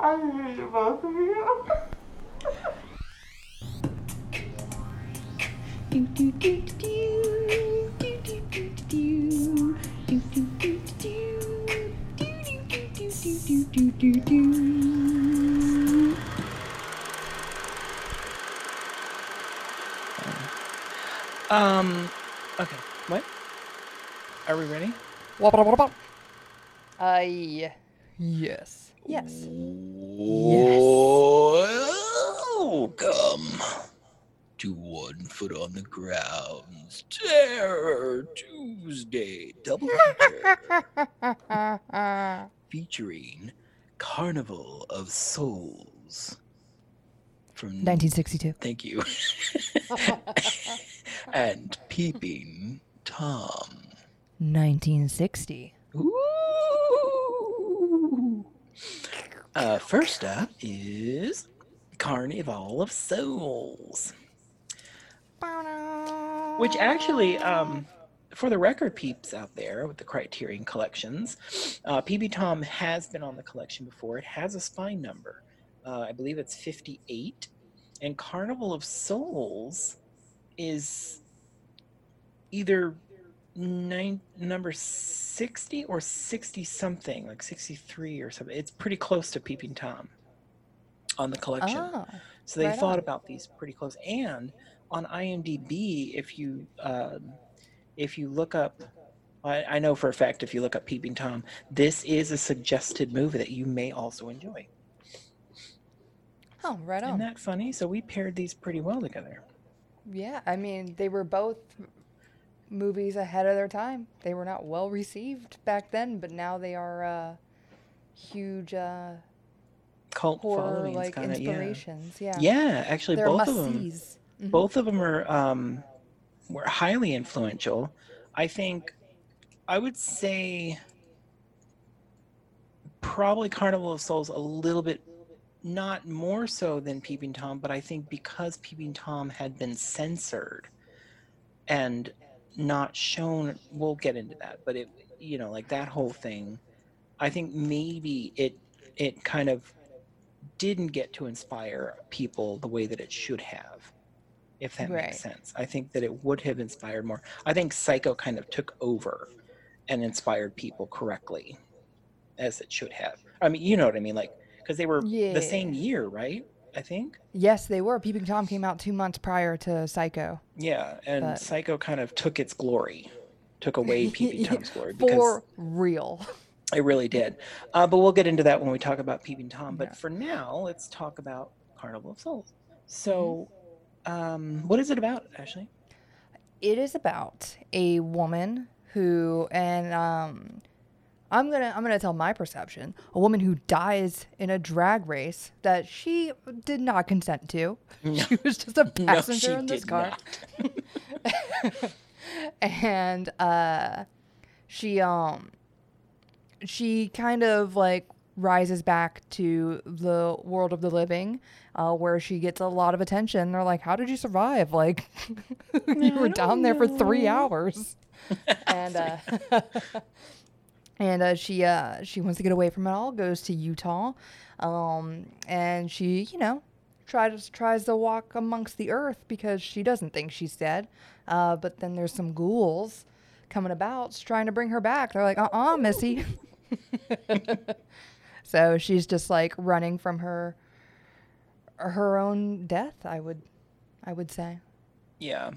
I hate both of you. Um. Okay. What? Are we ready? Uh, yeah. Yes. Yes. Welcome to One Foot on the Ground's Terror Tuesday double feature featuring Carnival of Souls from 1962. Thank you. and Peeping Tom. 1960. Ooh. Uh, first up is Carnival of Souls, which actually, um, for the record peeps out there with the Criterion collections, uh, Peeping Tom has been on the collection before. It has a spine number. Uh, I believe it's 58. And Carnival of Souls is either nine, number 60 or 60 something, like 63 or something. It's pretty close to Peeping Tom on the collection. Oh. So they right thought on. about these pretty close. And on IMDb, if you um, if you look up, I, I know for a fact if you look up Peeping Tom, this is a suggested movie that you may also enjoy. Oh, right on Isn't that funny? So we paired these pretty well together. Yeah, I mean, they were both movies ahead of their time. They were not well received back then, but now they are uh, huge uh, Cult horror followings, like kind of yeah. inspirations. Yeah. Yeah, actually, They're both must of them. Mhm. both of them are um, were highly influential. I think I would say probably Carnival of Souls a little bit not more so than Peeping Tom, but I think because Peeping Tom had been censored and not shown we'll get into that, but it you know, like that whole thing, I think maybe it it kind of didn't get to inspire people the way that it should have if that Right. makes sense. I think that it would have inspired more. I think Psycho kind of took over and inspired people correctly as it should have. I mean, you know what I mean like because they were the same year, right? I think. Yes, they were. Peeping Tom came out two months prior to Psycho. Yeah, and But- Psycho kind of took its glory, took away Peeping Tom's glory because For real. it really did. Uh, but we'll get into that when we talk about Peeping Tom. But Yeah. for now, let's talk about Carnival of Souls. So, um, what is it about, Ashley? it is about a woman who and um I'm gonna I'm gonna tell my perception. A woman who dies in a drag race that she did not consent to. She was just a passenger she in this car. and uh she um she kind of like rises back to the world of the living uh, where she gets a lot of attention they're like how did you survive like you were down there for three hours and uh and uh, she uh she wants to get away from it all goes to utah um and she you know tries tries to walk amongst the earth because she doesn't think she's dead. Uh but then there's some ghouls coming about trying to bring her back. They're like uh-uh missy. So she's just like running from her her own death i would i would say. Yeah,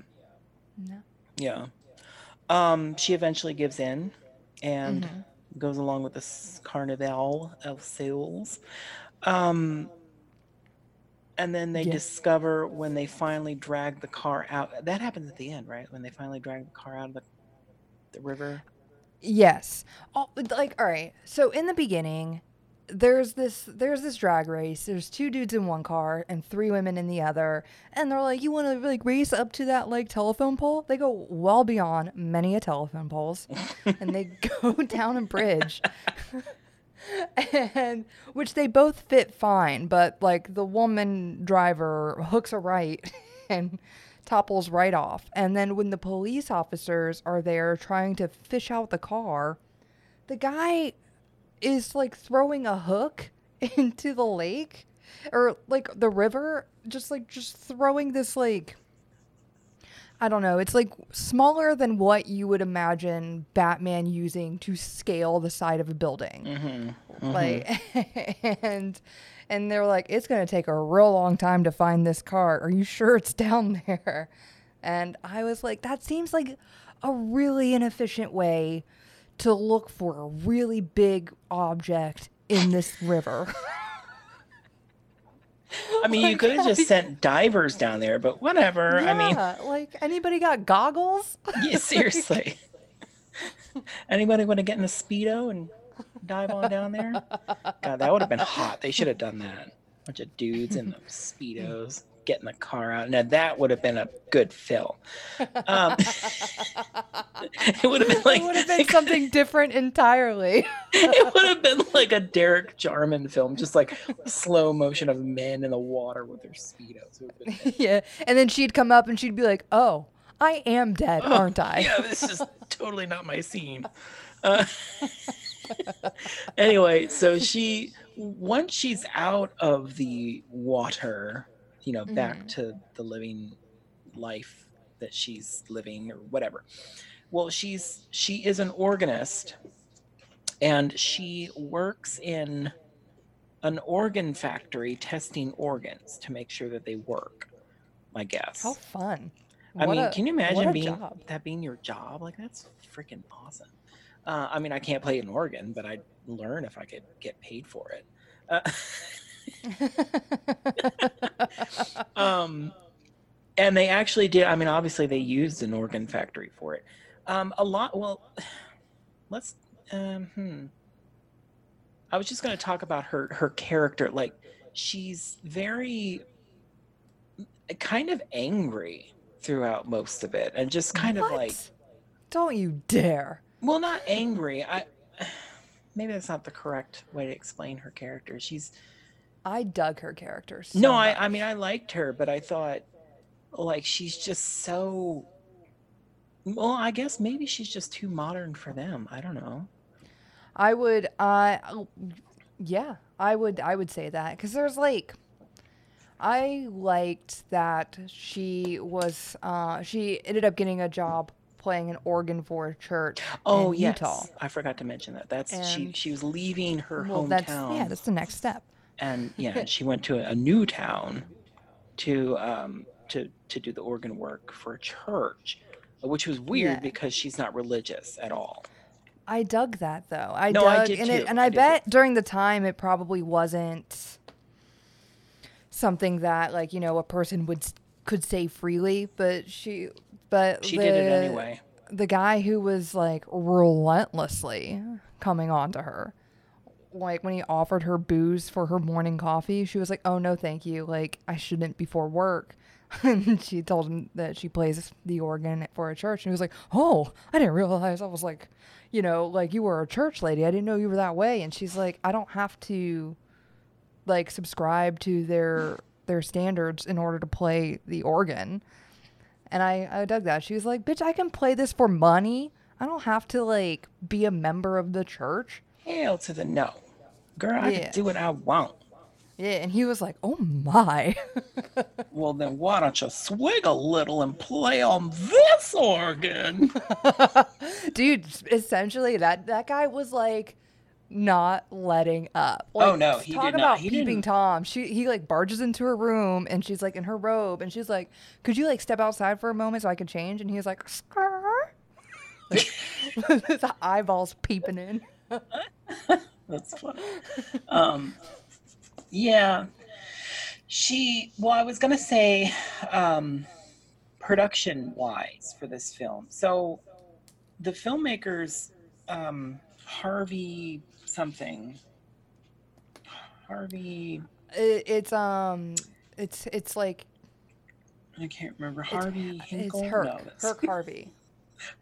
no. yeah. Um, she eventually gives in and Mm-hmm. goes along with this Carnival of Souls. Um, and then they Yeah. discover when they finally drag the car out. That happens at the end, right? When they finally drag the car out of the, the river. Yes. Oh, like all right. So in the beginning, there's this there's this drag race. There's two dudes in one car and three women in the other, and they're like, "You want to like race up to that like telephone pole?" They go well beyond many a telephone poles, and they go down a bridge. and which they both fit fine, but like the woman driver hooks a right and topples right off. And then when the police officers are there trying to fish out the car, the guy is like throwing a hook into the lake or like the river, just like just throwing this like I don't know, it's like smaller than what you would imagine Batman using to scale the side of a building. Mm-hmm. Like and and they're like it's going to take a real long time to find this car. Are you sure it's down there? And I was like that seems like a really inefficient way to look for a really big object in this river. I mean, you could have just sent divers down there, but whatever. I mean, like anybody got goggles? yeah, seriously. Anybody want to get in a speedo and dive on down there? God, that would have been hot. They should have done that. bunch of dudes in the speedos getting the car out. Now that would have been a good fill. Um, it would have been like it would have been something different entirely. it would have been like a Derek Jarman film, just like slow motion of men in the water with their speedos. It would have been- yeah. And then she'd come up and she'd be like, "Oh, I am dead, Oh, aren't I?" Yeah, this is totally not my scene. Uh, anyway, so she once she's out of the water, you know, back Mhm. to the living life that she's living or whatever. Well, she's she is an organist and she works in an organ factory testing organs to make sure that they work. I guess. How fun. I What mean, a- can you imagine being job. that being your job? Like that's freaking awesome. Uh, I mean, I can't play an organ, but I'd learn if I could get paid for it. Uh, um, and they actually did. I mean, obviously they used an organ factory for it. Um, a lot. Well, let's. Um, hmm. I was just going to talk about her her character. Like, she's very kind of angry throughout most of it, and just kind of like Don't you dare. well, not angry. I maybe that's not the correct way to explain her character. She's I dug her character. So no, I. I mean I liked her, but I thought like she's just so well, I guess maybe she's just too modern for them. I don't know. I would uh oh, yeah, I would I would say that cuz there's like I liked that she was uh she ended up getting a job playing an organ for a church Oh in yes, Utah. I forgot to mention that. That's she. She was leaving her Well, hometown, that's yeah, that's the next step. And yeah, she went to a, a new town to um to to do the organ work for a church, which was weird Yeah. because she's not religious at all. I dug that though. I No, dug I did and too. it, and I I, did too. bet during the time it probably wasn't something that like, you know, a person would could say freely, but she but She did it anyway. The guy who was like relentlessly coming on to her. Like when he offered her booze for her morning coffee, she was like, "Oh no, thank you. Like I shouldn't before work." and she told him that she plays the organ for a church, and he was like, "Oh, I didn't realize I was like, you know, like you were a church lady. I didn't know you were that way." And she's like, "I don't have to like subscribe to their their standards in order to play the organ." And I I dug that. She was like, "Bitch, I can play this for money. I don't have to like be a member of the church." Hell to the no. Girl, I Yeah. can do what I want. Yeah, and he was like, "Oh my." Well, then why don't you swig a little and play on this organ? Dude, essentially that that guy was like not letting up. Oh, no, he talk did not- about he peeping didn't- tom. She he like barges into her room and she's like in her robe and she's like, "Could you like step outside for a moment so I can change?" And he's like. Like, his eyeballs peeping in. That's funny. Um, yeah. She, well, I was going to say, um, production wise for this film. So the filmmakers, um, Harvey something, Harvey, It, it's um, it's it's like I can't remember, Harvey it's Hinkle? Herk, No, Herk Harvey.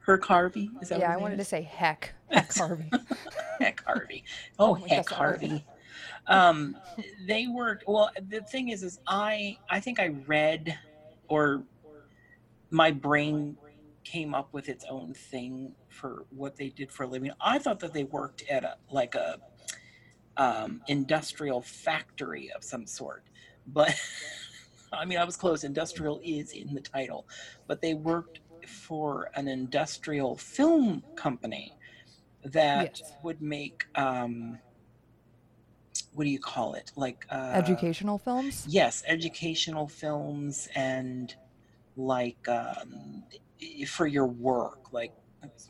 Herk Harvey? Is that Yeah, I wanted to say Heck, Heck Harvey. Heck Harvey. Oh, my heck Harvey. Um, they worked. Well, the thing is, is I I think I read, or my brain came up with its own thing for what they did for a living. I thought that they worked at a like a um, industrial factory of some sort. But I mean, I was close. Industrial is in the title, but they worked for an industrial film company that Yes. would make um, what do you call it? Like uh, Educational films? Yes, educational films and like um, for your work, like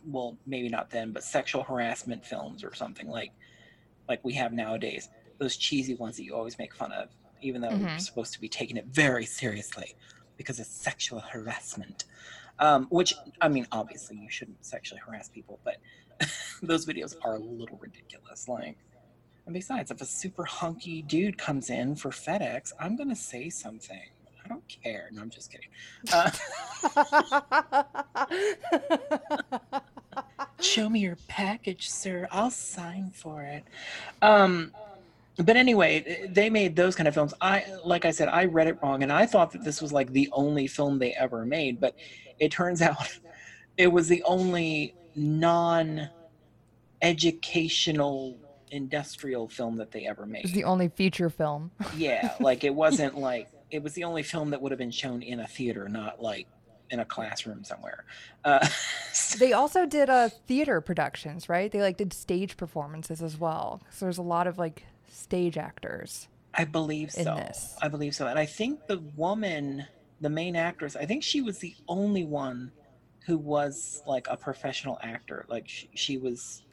well, maybe not then, but sexual harassment films or something like like we have nowadays. Those cheesy ones that you always make fun of, even though you're Mhm. supposed to be taking it very seriously because it's sexual harassment. Um, which I mean, obviously you shouldn't sexually harass people, but those videos are a little ridiculous. Like, and besides, if a super hunky dude comes in for FedEx, I'm gonna say something. I don't care. No, I'm just kidding. Uh, show me your package, sir. I'll sign for it. Um, but anyway, they made those kind of films. I, like I said, I read it wrong, and I thought that this was like the only film they ever made. But it turns out it was the only non-educational industrial film that they ever made. It's the only feature film. Yeah, like it wasn't like it was the only film that would have been shown in a theater, not like in a classroom somewhere. Uh, They also did uh, theater productions, right? They like did stage performances as well. So there's a lot of like stage actors. I believe in so. this. I believe so, and I think the woman, the main actress, I think she was the only one who was like a professional actor. Like she, she was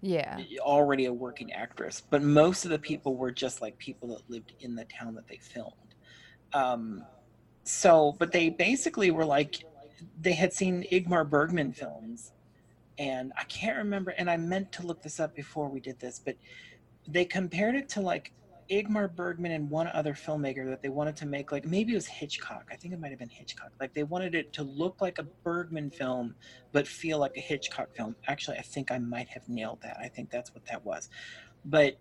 Yeah. already a working actress, but most of the people were just like people that lived in the town that they filmed. Um, so, but they basically were like, they had seen Ingmar Bergman films, and I can't remember, and I meant to look this up before we did this, but they compared it to like Ingmar Bergman and one other filmmaker that they wanted to make like maybe it was Hitchcock. I think it might have been Hitchcock. Like they wanted it to look like a Bergman film but feel like a Hitchcock film. Actually, I think I might have nailed that. I think that's what that was. But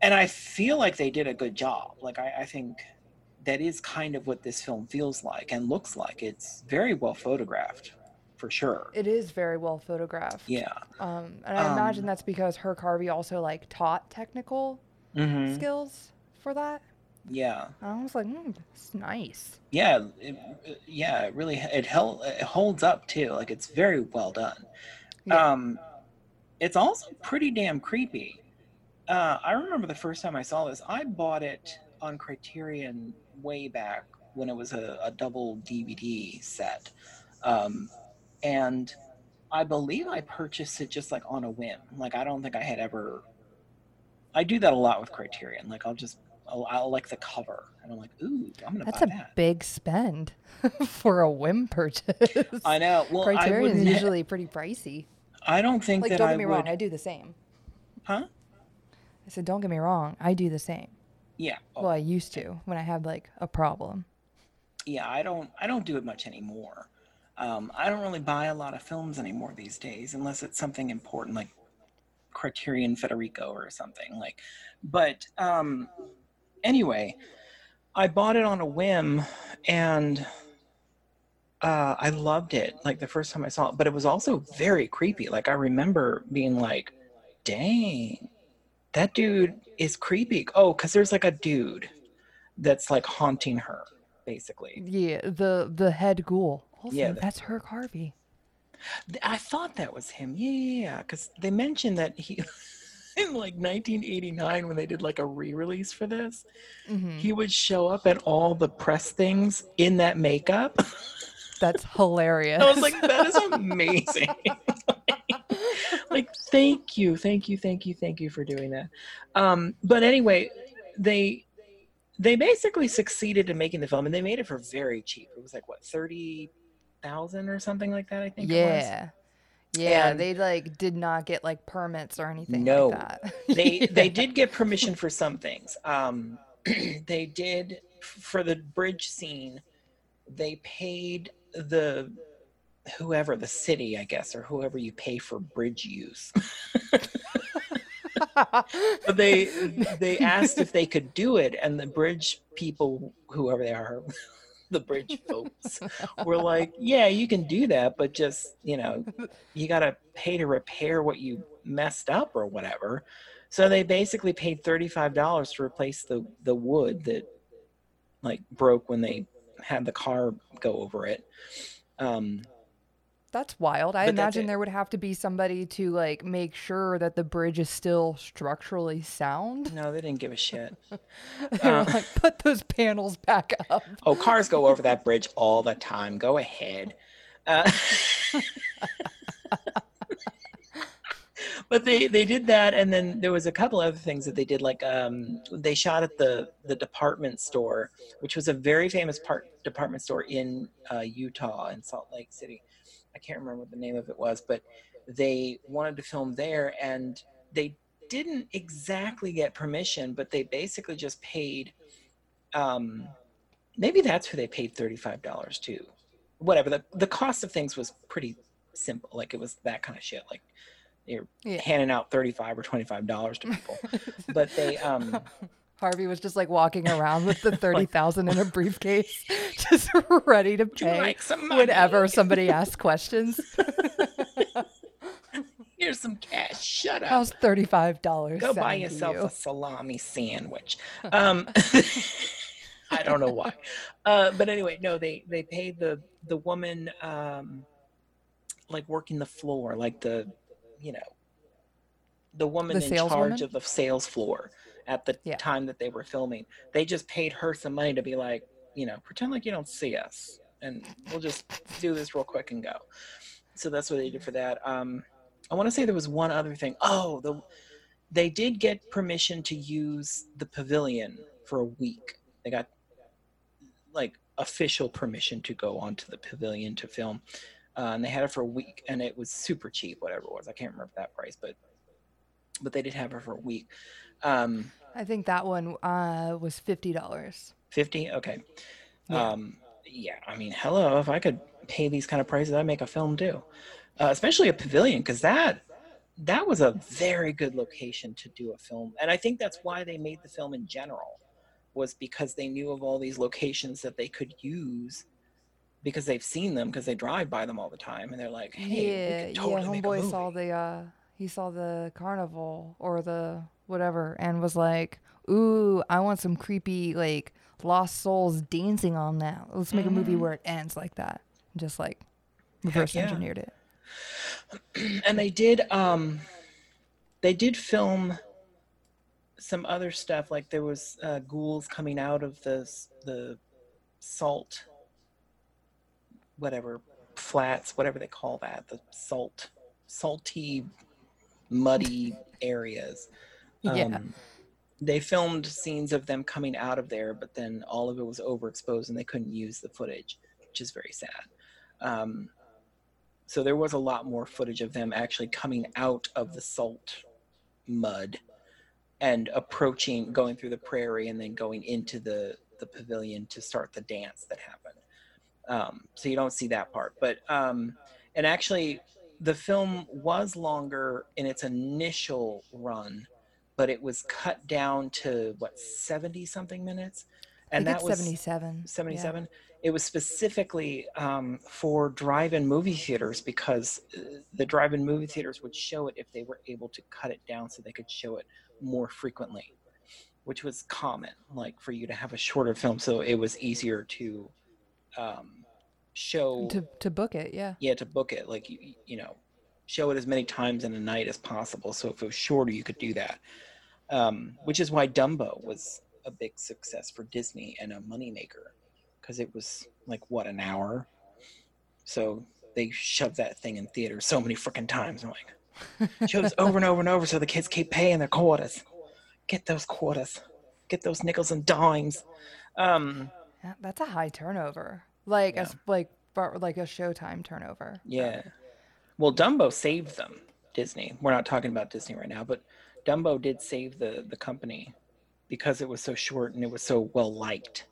and I feel like they did a good job. Like I, I think that is kind of what this film feels like and looks like. It's very well photographed, for sure. It is very well photographed. Yeah. Um, and I imagine Um, that's because Herk Harvey also like taught technical hmm skills for that. Yeah. I was like, mm, it's nice. yeah it- yeah it really it held it holds up too like it's very well done Yeah. um it's also pretty damn creepy uh i remember the first time i saw this i bought it on criterion way back when it was a, a double dvd set um and i believe i purchased it just like on a whim like i don't think i had ever i do that a lot with criterion like i'll just I'll, I'll like the cover and i'm like ooh i'm gonna buy that. That's a that big spend for a whim purchase. I know. Well, Criterion is usually pretty pricey. I don't think Like, that don't I get me would. wrong, I do the same. Huh? I said, don't get me wrong, I do the same. Yeah. Oh, Well, I used to when I had like a problem. yeah. I don't. I don't do it much anymore. Um, I don't really buy a lot of films anymore these days, unless it's something important like Criterion Federico or something like. But um, anyway, I bought it on a whim, and uh, I loved it. Like the first time I saw it, but it was also very creepy. Like I remember being like, "Dang, that dude is creepy." Oh, because there's like a dude that's like haunting her, basically. Yeah, the the head ghoul. Also, Yeah, the- that's Herk Harvey. I thought that was him. Yeah, yeah, yeah. Because they mentioned that he, in like 1989, when they did like a re-release for this, hmm he would show up at all the press things in that makeup. That's hilarious. I was like, that is amazing. like, thank you, thank you, thank you, thank you for doing that. Um, but anyway, they they basically succeeded in making the film, and they made it for very cheap. It was like what thirty thousand or something like that. I think. It was. yeah. Yeah, And- they like did not get like permits or anything No. like that. they they did get permission for some things. Um, they did for the bridge scene. They paid the whoever the city, I guess, or whoever you pay for bridge use. But they they asked if they could do it, and the bridge people, whoever they are, the bridge folks, were like, "Yeah, you can do that, but just you know, you gotta pay to repair what you messed up or whatever." So they basically paid thirty-five dollars to replace the the wood that like broke when they had the car go over it. Um, That's wild. I But imagine there would have to be somebody to like make sure that the bridge is still structurally sound. no, they didn't give a shit. Uh. like, put those panels back up. Oh, cars go over that bridge all the time. Go ahead. Uh, but they they did that, and then there was a couple other things that they did. Like um, they shot at the the department store, which was a very famous part department store in uh, Utah in Salt Lake City. I can't remember what the name of it was, but they wanted to film there, and they didn't exactly get permission, but they basically just paid. Um, maybe that's who they paid $35 to whatever the, the cost of things was pretty simple like it was that kind of shit like you're Yeah. handing out 35 or 25 dollars to people but they um Harvey was just like walking around with the thirty thousand in a briefcase, just ready to pay like some whenever somebody asks questions. here's some cash shut up How's thirty five dollars? go buy yourself a salami sandwich um i don't know why uh but anyway no they they paid the the woman um like working the floor like the you know the woman The in charge saleswoman? of the sales floor at the Yeah. time that they were filming. They just paid her some money to be like you know pretend like you don't see us and we'll just do this real quick and go. So that's what they did for that. Um i want to say there was one other thing. Oh the they did get permission to use the pavilion for a week. They got like official permission to go onto the pavilion to film. Uh, and they had it for a week and it was super cheap whatever it was. I can't remember that price but but they did have it for a week um I think that one uh, was fifty dollars. 50 okay Yeah. um yeah i mean hello if i could pay these kind of prices i'd make a film too uh, especially a pavilion because that that was a very good location to do a film and i think that's why they made the film in general was because they knew of all these locations that they could use because they've seen them because they drive by them all the time and they're like hey yeah, totally yeah. Homeboy saw the uh, he saw the carnival or the whatever and was like, "Ooh, I want some creepy like lost souls dancing on that. Let's make a movie Mhm. where it ends like that." Just like reverse yeah. engineered it. and they did um they did film some other stuff like there was uh, ghouls coming out of the the salt whatever flats whatever they call that the salt salty muddy areas Yeah. Um, they filmed scenes of them coming out of there but then all of it was overexposed and they couldn't use the footage which is very sad um, so there was a lot more footage of them actually coming out of the salt mud and approaching, going through the prairie, and then going into the the pavilion to start the dance that happened. Um, so you don't see that part, but um, and actually, the film was longer in its initial run, but it was cut down to what seventy something minutes, and that was 77. 77 it was specifically um, for drive-in movie theaters because uh, the drive-in movie theaters would show it if they were able to cut it down so they could show it more frequently which was common like for you to have a shorter film. So it was easier to um, show To to book it, yeah. yeah to book it like you, you know show it as many times in a night as possible. So if it was shorter you could do that um, which is why dumbo was a big success for disney and a moneymaker because it was like what an hour so they shoved that thing in theaters so many freaking times i'm like shows over and over and over so the kids keep paying their quarters get those quarters get those nickels and dimes um, That's a high turnover. Like Yeah. as like like a Showtime turnover. Yeah. Well, Dumbo saved them. Disney. We're not talking about Disney right now, but Dumbo did save the the company because it was so short and it was so well liked.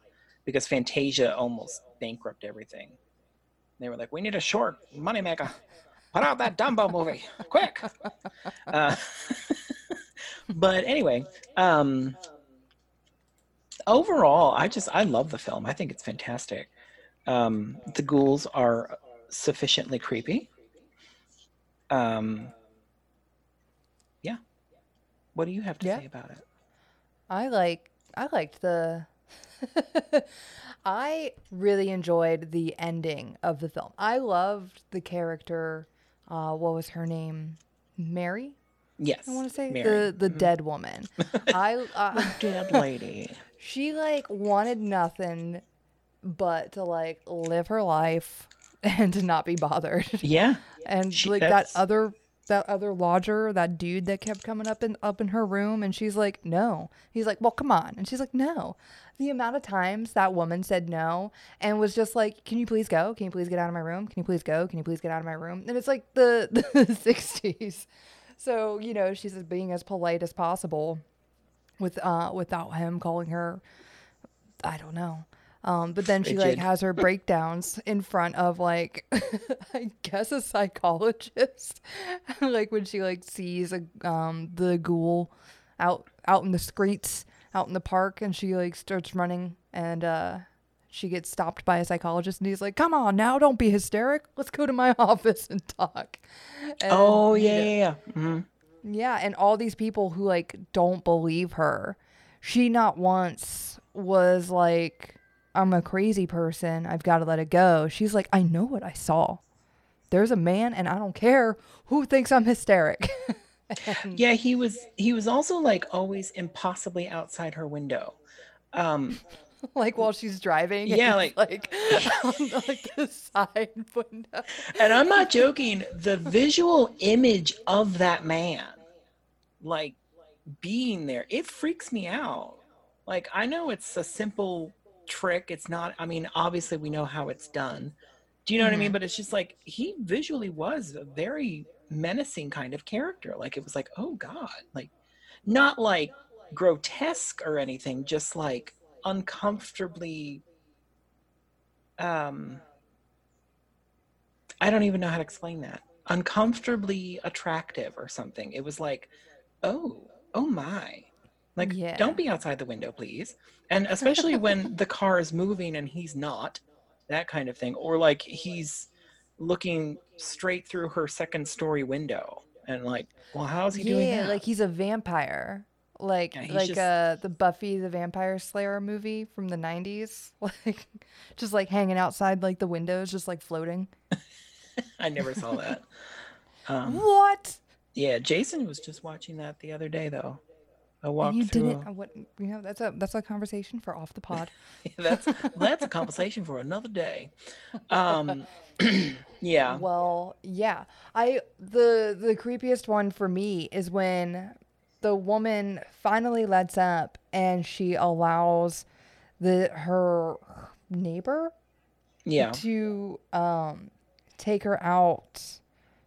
Because Fantasia almost bankrupted everything. They were like, "We need a short moneymaker. Put out that Dumbo movie, quick!" Uh, but anyway, um, overall, I just I love the film. I think it's fantastic. Um, the ghouls are sufficiently creepy. Um, What do you have to Yeah. say about it? I like I liked the I really enjoyed the ending of the film. I loved the character uh what was her name? Mary? Yes. I want to say Mary. the the dead woman. I uh, dead lady. she like wanted nothing but to like live her life and to not be bothered. Yeah. and She- like that other that other lodger, that dude that kept coming up in up in her room, and she's like, no. He's like, well, come on, and she's like, no. The amount of times that woman said no and was just like, can you please go? Can you please get out of my room? Can you please go? Can you please get out of my room? And it's like the the sixties, so you know she's being as polite as possible, with uh without him calling her, I don't know. Um, but then she like has her breakdowns in front of like I guess a psychologist. like when she like sees a um the ghoul out out in the streets, out in the park and she like starts running and uh she gets stopped by a psychologist and he's like, "Come on now, don't be hysteric. Let's go to my office and talk." And, Oh you yeah, know- yeah, yeah. hmm yeah, and all these people who like don't believe her. She not once was like, I'm a crazy person. I've got to let it go. She's like, I know what I saw. There's a man and I don't care who thinks I'm hysteric. Yeah, he was he was also like always impossibly outside her window. Um like while she's driving. Yeah, and, like on the, like the side window. and I'm not joking, the visual image of that man like being there, it freaks me out. Like I know it's a simple trick. It's not I mean, obviously we know how it's done. Do you know what I mean? But it's just like he visually was a very menacing kind of character. Like it was like, oh God. Like not like grotesque or anything, just like uncomfortably um I don't even know how to explain that. Uncomfortably attractive or something. It was like, oh, oh my. Like, Yeah. don't be outside the window, please. And especially when the car is moving and he's not, that kind of thing. Or like he's looking straight through her second story window. And like, well, how's he doing yeah, like he's a vampire. Like Yeah, like just- uh the Buffy the Vampire Slayer movie from the 90s. Like just like hanging outside like the windows just like floating. I never saw that. Um, what? yeah, Jason was just watching that the other day, though. I walked you didn't what you know that's a that's a conversation for off the pod. that's that's a conversation for another day. Um, yeah, Well, yeah. I the the creepiest one for me is when the woman finally lets up and she allows the her neighbor yeah, to um take her out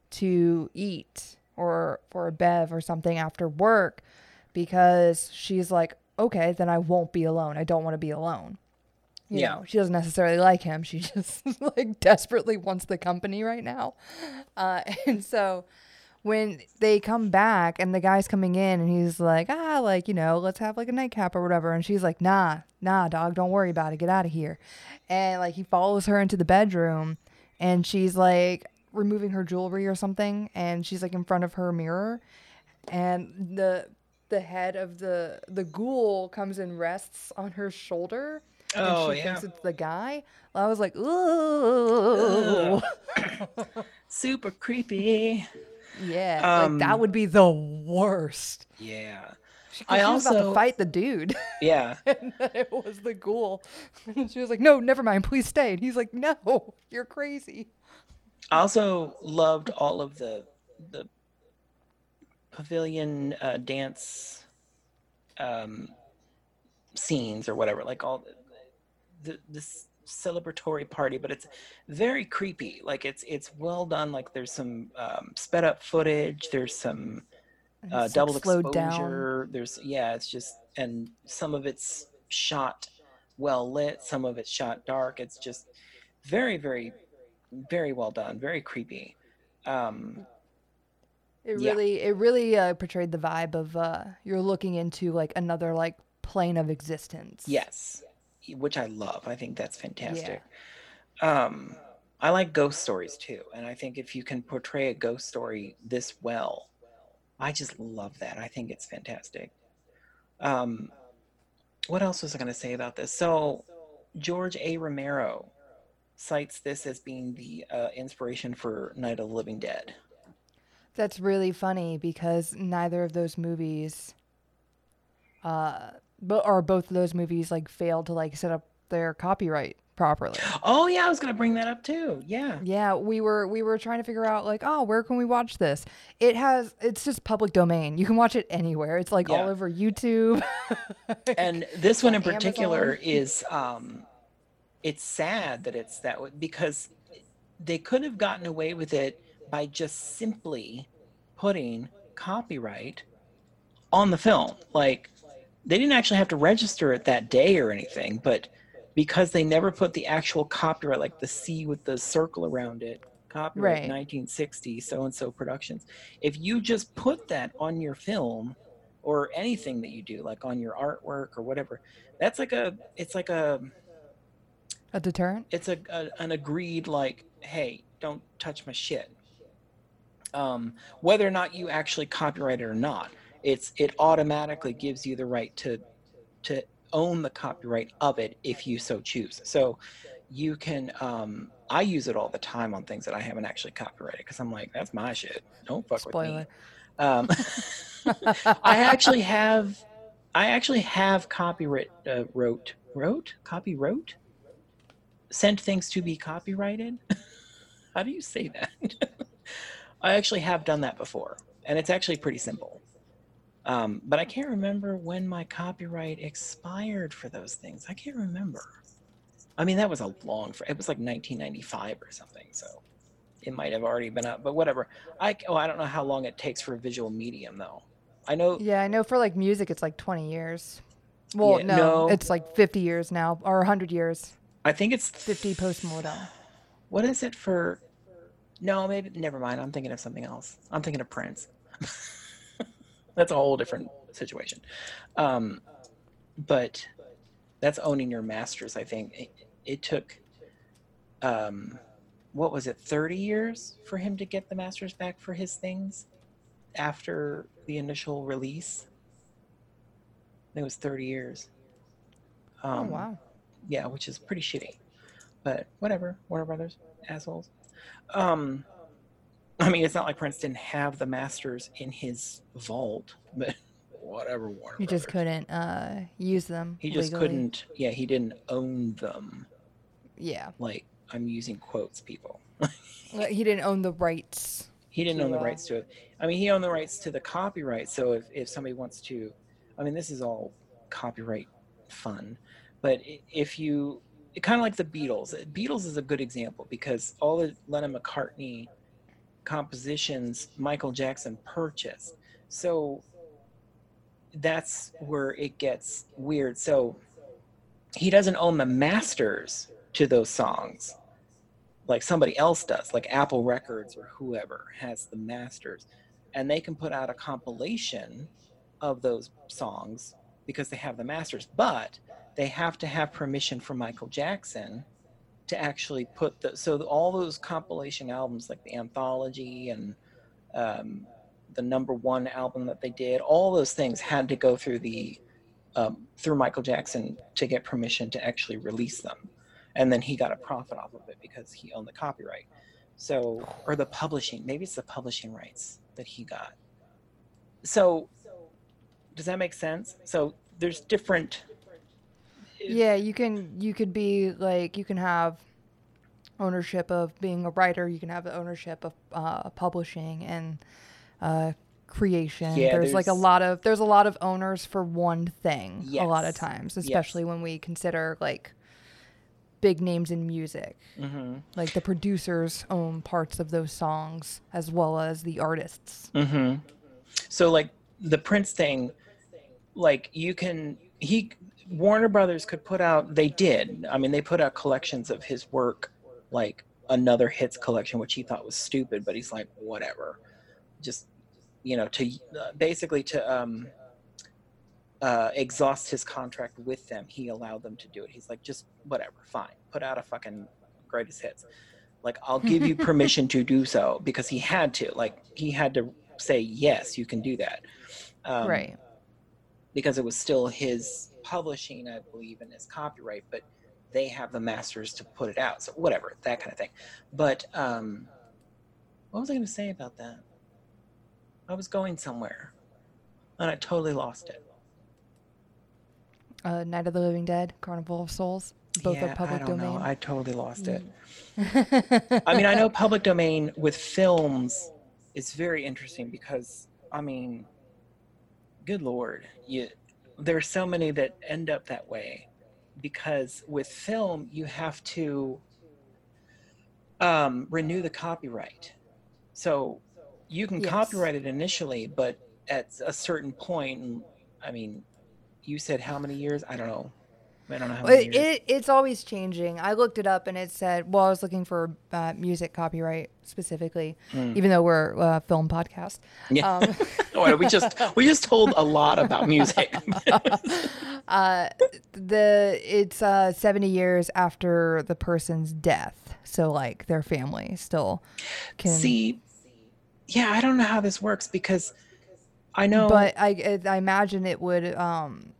to eat or for a bev or something after work because she's like okay then i won't be alone. I don't want to be alone. You Yeah. know she doesn't necessarily like him. She just like desperately wants the company right now. Uh and so when they come back and the guy's coming in and he's like ah like you know let's have like a nightcap or whatever. And she's like nah nah dog don't worry about it. Get out of here. And like he follows her into the bedroom and she's like removing her jewelry or something and she's like in front of her mirror. And the the head of the the ghoul comes and rests on her shoulder and Oh, she yeah. thinks it's the guy. I was like ooh. Super creepy. yeah like that Um, would be the worst. Yeah, she, I she was about to fight the dude. Yeah. and then it was the ghoul. And she was like no never mind. Please stay. And he's like no you're crazy. I also loved all of the the pavilion uh, dance um, scenes or whatever, like all the, the this celebratory party, but it's very creepy. Like it's it's well done. Like there's some um, sped up footage. There's some uh, double slowed down. exposure. There's yeah, it's just and some of it's shot well lit, some of it's shot dark. It's just very, very, very well done. Very creepy. Um, It Yeah. really, it really uh, portrayed the vibe of uh, you're looking into like another like plane of existence. yes, which I love. I think that's fantastic. Um, I like ghost stories too, and I think if you can portray a ghost story this well, I just love that. I think it's fantastic. Um, what else was I going to say about this? So, George A. Romero cites this as being the uh, inspiration for Night of the Living Dead. That's really funny because neither of those movies, uh, but or both of those movies like failed to like set up their copyright properly. Oh yeah, I was going to bring that up too. Yeah. Yeah, we were we were trying to figure out like, oh, where can we watch this? It has it's just public domain. You can watch it anywhere. It's like Yeah. all over YouTube. and this one in Amazon. particular is um it's sad that it's that way because they could have gotten away with it by just simply putting copyright on the film like they didn't actually have to register it that day or anything but because they never put the actual copyright like the c with the circle around it copyright Right. 1960 so and so productions if you just put that on your film or anything that you do like on your artwork or whatever that's like a it's like a A deterrent? it's a, a an agreed like hey don't touch my shit um whether or not you actually copyright it or not it's it automatically gives you the right to to own the copyright of it if you so choose. So you can um i use it all the time on things that i haven't actually copyrighted because i'm like that's my shit. Don't fuck with me. Um I actually have, I actually have copyright uh, wrote wrote? Copy wrote sent things to be copyrighted. How do you say that? I actually have done that before, and it's actually pretty simple. Um, but I can't remember when my copyright expired for those things. I can't remember. I mean, that was a long. It was like 1995 or something. So it might have already been up, but whatever. I oh, I don't know how long it takes for a visual medium though. I know Yeah, I know for like music it's like 20 years. Well, Yeah, no, no. it's like 50 years now or 100 years. I think it's 50 post-mortem. What is it for? No, maybe never mind. I'm thinking of something else. I'm thinking of Prince. that's a whole different situation. Um, but that's owning your masters. I think it, it took. Um, what was it? Thirty years for him to get the masters back for his things after the initial release. I think it was thirty years. oh Um, wow. yeah, which is pretty shitty. But whatever, Warner Brothers, assholes. Um, I mean, it's not like Prince didn't have the masters in his vault, but whatever, Warner You just Brothers. couldn't uh use them. He just legally. couldn't. Yeah, he didn't own them. Yeah. Like I'm using quotes, people. He didn't own the rights. He didn't to, own the uh, rights to it. I mean, he owned the rights to the copyright. So if, if somebody wants to, I mean, this is all copyright fun. But if you, kind of like the Beatles, Beatles is a good example because all the Lennon McCartney compositions Michael Jackson purchased. So that's where it gets weird. So he doesn't own the masters to those songs like somebody else does, like Apple Records or whoever has the masters, and they can put out a compilation of those songs because they have the masters, but they have to have permission from Michael Jackson to actually put the so all those compilation albums like the anthology and um, the number one album that they did all those things had to go through the um, through michael jackson to get permission to actually release them. And then he got a profit off of it because he owned the copyright. So or the publishing maybe it's the publishing rights that he got. So does that make sense? So there's different Yeah, you can you could be like you can have ownership of being a writer, you can have the ownership of uh, publishing and uh, creation. Yeah, there's, like a lot of there's a lot of owners for one thing a lot of times, especially when we consider like big names in music. Mhm. Like the producers own parts of those songs as well as the artists. hmm So like the Prince thing, like you can he Warner Brothers could put out they did. I mean they put out collections of his work like another hits collection which he thought was stupid but he's like whatever. Just you know to uh, basically to um uh, exhaust his contract with them, he allowed them to do it. He's like, just whatever, fine, put out a fucking greatest hits. Like, I'll give you permission to do so because he had to. Like, he had to say yes, you can do that. Um, right. because it was still his publishing, I believe, and it's copyright, but they have the masters to put it out. So whatever, that kind of thing. But um, what was I going to say about that? I was going somewhere, and I totally lost it. Uh, Night of the Living Dead, Carnival of Souls. Both yeah, are public I don't domain. know. I totally lost it. Mm. I mean, I know public domain with films is very interesting because, I mean, good lord, you there's so many that end up that way because with film you have to um, renew the copyright. So you can Yes. copyright it initially, but at a certain point, I mean, you said how many years? I don't know. I don't know how It, it, it's always changing. I looked it up and it said, well, I was looking for uh, music copyright specifically, Mm. even though we're a film podcast. Yeah. Um, Oh, we just we just told a lot about music. uh, the it's uh, 70 years after the person's death. So, like, their family still can. See, yeah, I don't know how this works because I know, But I, I imagine it would um,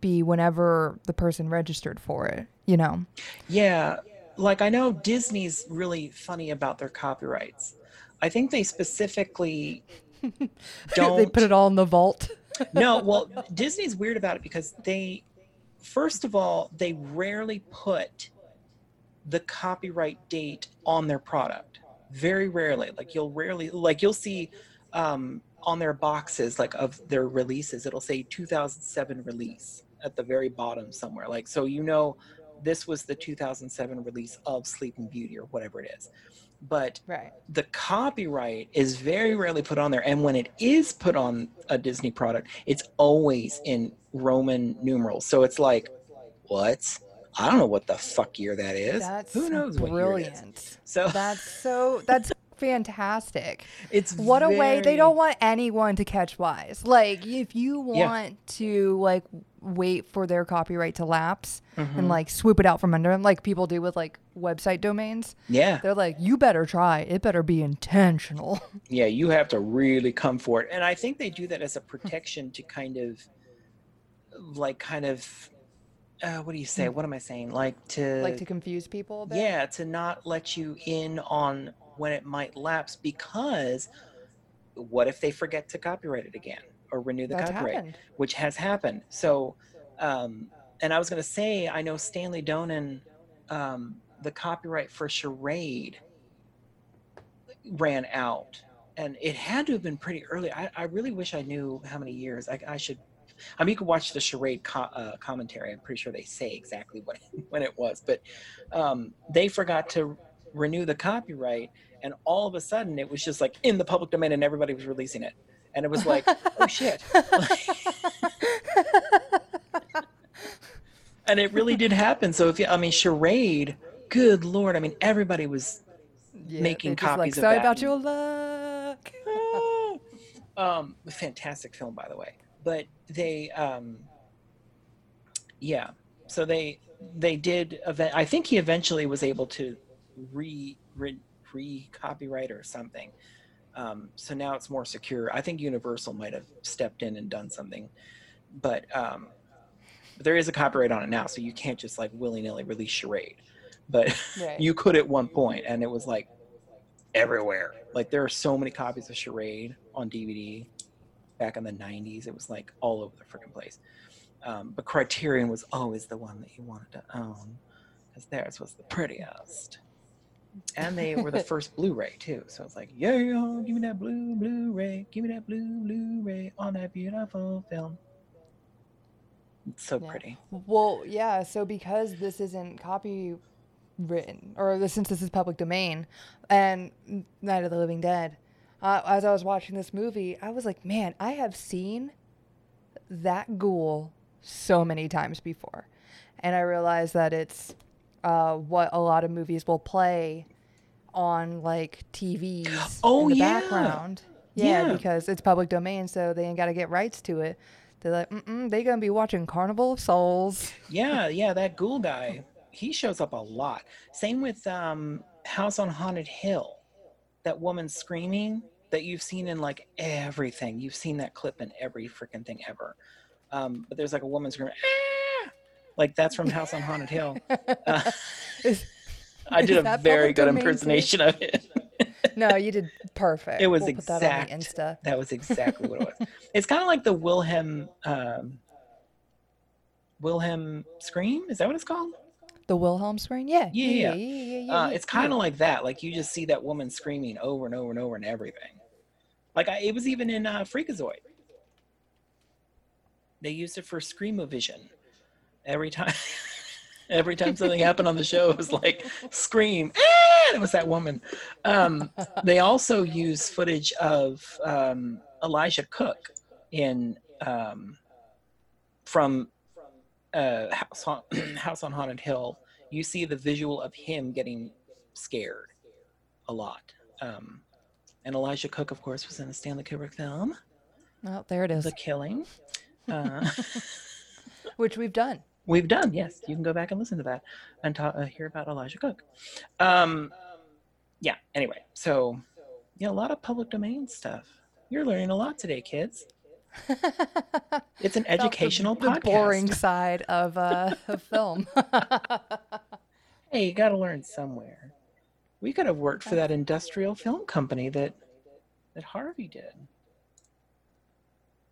be whenever the person registered for it, you know? yeah, like I know Disney's really funny about their copyrights. I think they specifically don't. they put it all in the vault. no, well, Disney's weird about it because they, first of all, they rarely put the copyright date on their product. Very rarely. Like you'll rarely, like you'll see um, on their boxes, like of their releases, it'll say 2007 release at the very bottom somewhere. Like, so you know, this was the 2007 release of Sleeping Beauty or whatever it is. But Right. the copyright is very rarely put on there and when it is put on a disney product it's always in roman numerals so it's like what i don't know what the fuck year that is That's who knows what year it is brilliant. so That's so, that's fantastic. it's What a way they don't want anyone to catch wise. Like if you Yeah. want to like wait for their copyright to lapse Mhm. and like swoop it out from under them, like people do with like website domains, yeah they're like, you better try. It better be intentional. yeah you have to really come for it and i think they do that as a protection to kind of like kind of uh, what do you say what am i saying like to like to confuse people a bit. Yeah, to not let you in on when it might lapse because what if they forget to copyright it again or renew the copyright, happened. which has happened. So, um, and I was going to say, I know Stanley Donen, um, the copyright for Charade ran out. And it had to have been pretty early. I, I really wish I knew how many years. I, I should. I mean, you could watch the charade co- uh, commentary. I'm pretty sure they say exactly what when it was, but um, they forgot to renew the copyright, and all of a sudden it was just like in the public domain, and everybody was releasing it, and it was like, oh shit! and it really did happen. So if you, I mean, charade, good lord, I mean, everybody was Yeah, making just like, copies of Sorry that about your luck. um fantastic film by the way but they um yeah so they they did event i think he eventually was able to re re, copyright or something. Um so now it's more secure. I think universal might have stepped in and done something but um there is a copyright on it now so you can't just like willy-nilly release charade but Right. you could at one point and it was like everywhere. Like there are so many copies of charade on dvd back in the 90s it was like all over the freaking place. Um, but criterion was always the one that you wanted to own because theirs was the prettiest and they were the first blu-ray too so it's like yeah give me that blue blu-ray give me that blue blu-ray on that beautiful film it's so Yeah. pretty Well, yeah. So because this isn't copywritten, or this, since this is public domain, and Night of the Living Dead, uh, as I was watching this movie, I was like, man, I have seen that ghoul so many times before, and I realized that it's uh, what a lot of movies will play on like TVs Oh, in the yeah. background. Yeah, Yeah. because it's public domain, so they ain't got to get rights to it. They're like, mm they gonna be watching Carnival of Souls. Yeah, yeah, that ghoul guy, he shows up a lot. Same with um, House on Haunted Hill. That woman screaming, that you've seen in like everything. You've seen that clip in every freaking thing ever. Um, but there's like a woman screaming, ah! like that's from House on Haunted Hill. Uh, I did a very good impersonation of it. no, you did perfect. It was we'll put that on the exact. Insta. That was exactly what it was. It's kind of like the Wilhelm um, Wilhelm scream. Is that what it's called? The Wilhelm scream. Yeah. Yeah, Yeah. yeah. yeah, yeah, Uh, it's kind of like that. Like you just see that woman screaming over and over and over and everything. Like I, it was even in uh, Freakazoid. They used it for screamovision. Every time, every time something happened on the show, it was like scream. "Ah!" And it was that woman. Um, they also use footage of um, Elisha Cook in um, from uh, House on, House on Haunted Hill. You see the visual of him getting scared a lot. Um, and Elisha Cook, of course, was in a Stanley Kubrick film, Oh, there it is. The Killing. Uh, Which we've done. We've done, yes. You can go back and listen to that and ta- uh, hear about Elisha Cook. Um, yeah. Anyway, so yeah, a lot of public domain stuff. You're learning a lot today, kids. It's an About the- educational the, podcast. boring side of uh of film. Hey, you got to learn somewhere. We could have worked for that industrial film company that that Harvey did.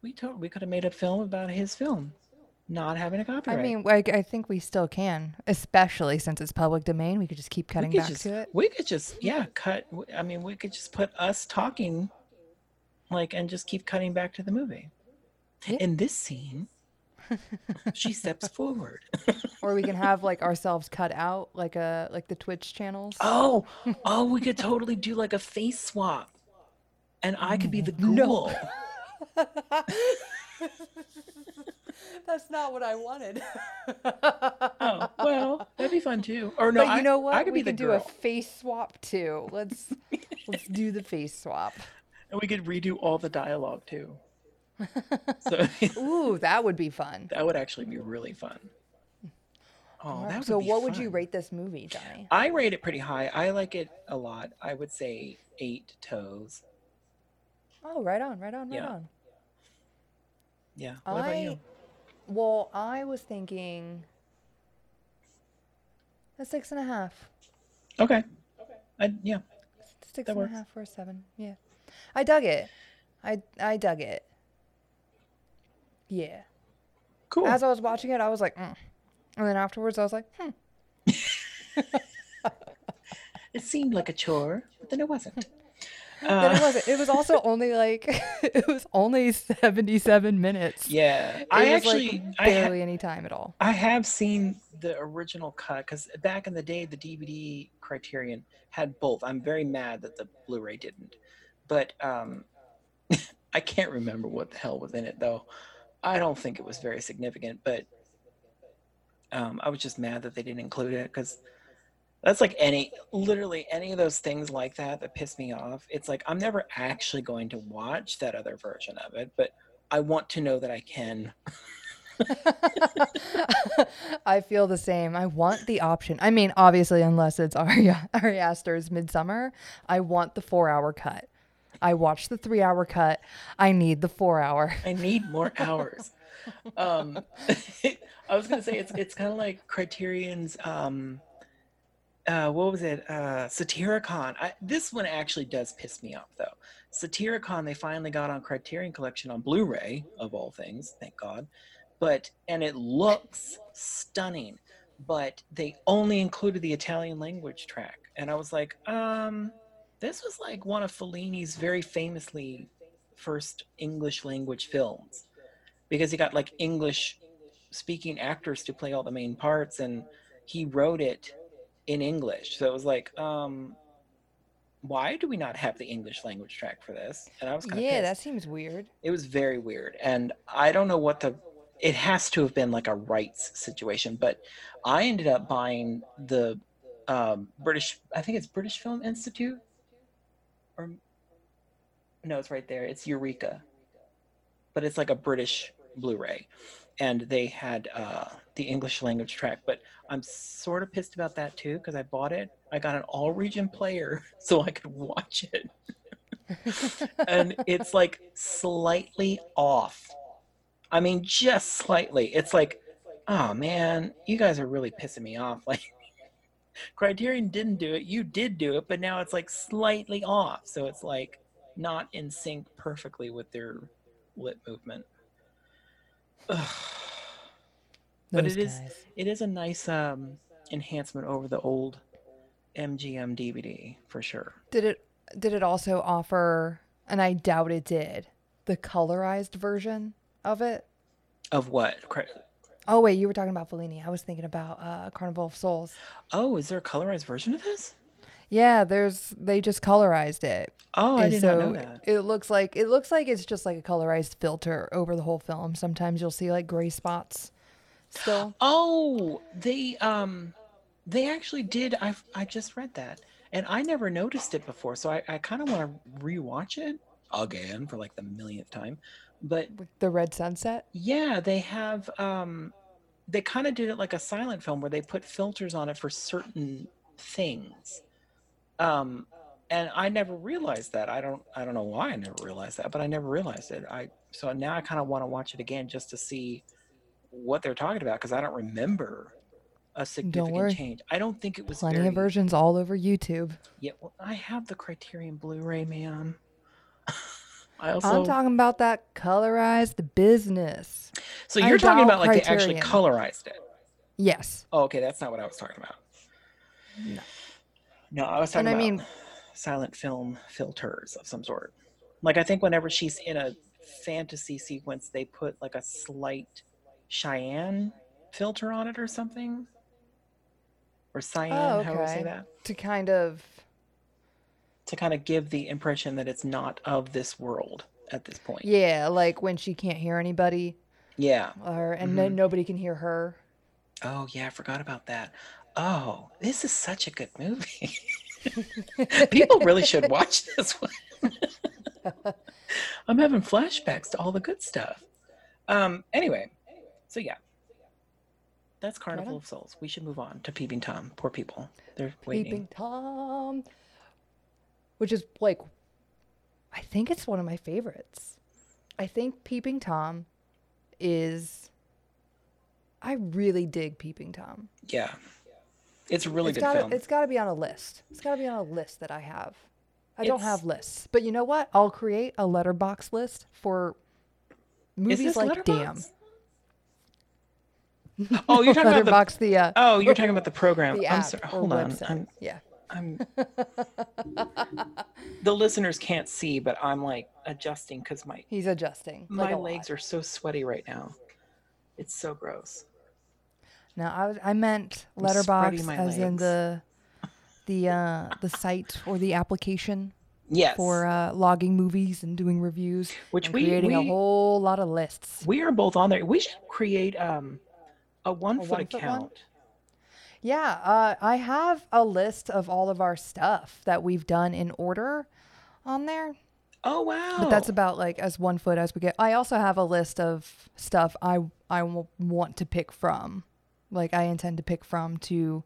We told we could have made a film about his film, not having a copyright. I mean, like, I think we still can, especially since it's public domain. We could just keep cutting back just, to it. We could just yeah cut. I mean, we could just put us talking, like, and just keep cutting back to the movie. Yeah. In this scene, she steps forward. Or we can have like ourselves cut out, like a like the Twitch channels. Oh, oh, we could totally do like a face swap, and I could be the ghoul. No. That's not what I wanted. Oh, well, that'd be fun too. Or no, but you know what? I, I could we be the could do girl, a face swap too. Let's let's do the face swap. and we could redo all the dialogue too. So Ooh, that would be fun. that would actually be really fun. Oh, that would be so, what would you rate this movie, Johnny? I rate it pretty high. I like it a lot. I would say eight toes. Oh, right on, right on, right Yeah. on. Yeah. What about you? Well, I was thinking a six and a half. Okay. I, yeah. Six That and a half or a seven. Yeah. I dug it. I I dug it. Yeah. Cool. As I was watching it, I was like, mm. and then afterwards, I was like, hmm. it seemed like a chore, but then it wasn't. Uh, it wasn't. It was also only like it was only seventy-seven minutes. yeah. It I actually like I ha- barely any time at all. I have seen the original cut because back in the day, the DVD Criterion had both. I'm very mad that the Blu-ray didn't, but um, I can't remember what the hell was in it though. I don't think it was very significant, but um, I was just mad that they didn't include it because that's like any, literally any of those things like that that piss me off. It's like I'm never actually going to watch that other version of it, but I want to know that I can. I feel the same. I want the option. I mean, obviously, unless it's Ari, Ari Aster's Midsommar, I want the four hour cut. I watched the three hour cut. I need the four hour. I need more hours. um, I was gonna say it's it's kind of like Criterion's. Um, uh, what was it? Uh, Satyricon. I, this one actually does piss me off though. Satyricon they finally got on Criterion Collection on Blu-ray of all things, thank God. But and it looks stunning, but they only included the Italian language track, and I was like, um, this was like one of Fellini's very famously first English language films because he got like English speaking actors to play all the main parts and he wrote it in English. So it was like, um, why do we not have the English language track for this? And I was kind of Yeah, that seems weird. it was very weird. And I don't know what the it has to have been like a rights situation, but I ended up buying the um, British I think it's British Film Institute or no, it's right there. It's Eureka. But it's like a British Blu-ray. And they had uh, the English language track, but I'm sort of pissed about that too because I bought it. I got an all-region player so I could watch it. and it's like slightly off. I mean, just slightly. It's like, oh man, you guys are really pissing me off. Like, Criterion didn't do it, you did do it, but now it's like slightly off. So it's like not in sync perfectly with their lip movement. Ugh. But it is- guys. It is a nice um, enhancement over the old MGM DVD for sure. Did it did it also offer and I doubt it did, the colorized version of it? Of what? Oh wait, you were talking about Fellini. I was thinking about uh, Carnival of Souls. Oh, is there a colorized version of this? Yeah, there's they just colorized it. Oh, I did so not know that. it looks like it looks like it's just like a colorized filter over the whole film. Sometimes you'll see like gray spots still. Oh, they um, they actually did. I I just read that, and I never noticed it before. So I I kind of want to rewatch it again for like the millionth time. But with the red sunset. yeah, they have um, they kind of did it like a silent film where they put filters on it for certain things. Um, and I never realized that. I don't I don't know why I never realized that, but I never realized it. I so now I kind of want to watch it again just to see what they're talking about because I don't remember a significant change. I don't think it was Plenty very, of versions all over YouTube. Yeah, well, I have the Criterion Blu-ray, man. I also I'm talking about that colorized business. so you're talking about like they actually Criterion. colorized it. Yes. Oh, okay, that's not what I was talking about. No. No, I was talking And I about mean- silent film filters of some sort. Like I think whenever she's in a fantasy sequence, they put like a slight Cheyenne filter on it or something. Or cyan, Oh, how do I say that? To kind of To kind of give the impression that it's not of this world at this point. yeah, like when she can't hear anybody Yeah. or and Mm-hmm. then nobody can hear her. Oh yeah, I forgot about that. Oh, this is such a good movie. People really should watch this one. I'm having flashbacks to all the good stuff. Um. Anyway, so yeah, that's Carnival of Souls. We should move on to Peeping Tom. Poor people, they're waiting. Peeping Tom, which is like, I think it's one of my favorites. I think Peeping Tom is. I really dig Peeping Tom. Yeah, it's a really it's good gotta, film. It's got to be on a list. It's got to be on a list that I have. I don't have lists, but you know what? I'll create a Letterboxd list for movies like Damn. Oh, you're talking about the. The uh, Oh, you're talking about the program. the I'm sorry. Hold on. I'm yeah. I'm the listeners can't see, but I'm like adjusting because my He's adjusting. my legs are so sweaty right now. It's so gross. No, I was, I meant Letterboxd as in the the uh the site or the application Yes. for uh logging movies and doing reviews Which and we- creating a whole lot of lists. we are both on there. We should create um a one foot one-foot one? Yeah, uh I have a list of all of our stuff that we've done in order on there. Oh wow. But that's about like as one foot as we get. I also have a list of stuff I I w- want to pick from. Like I intend to pick from to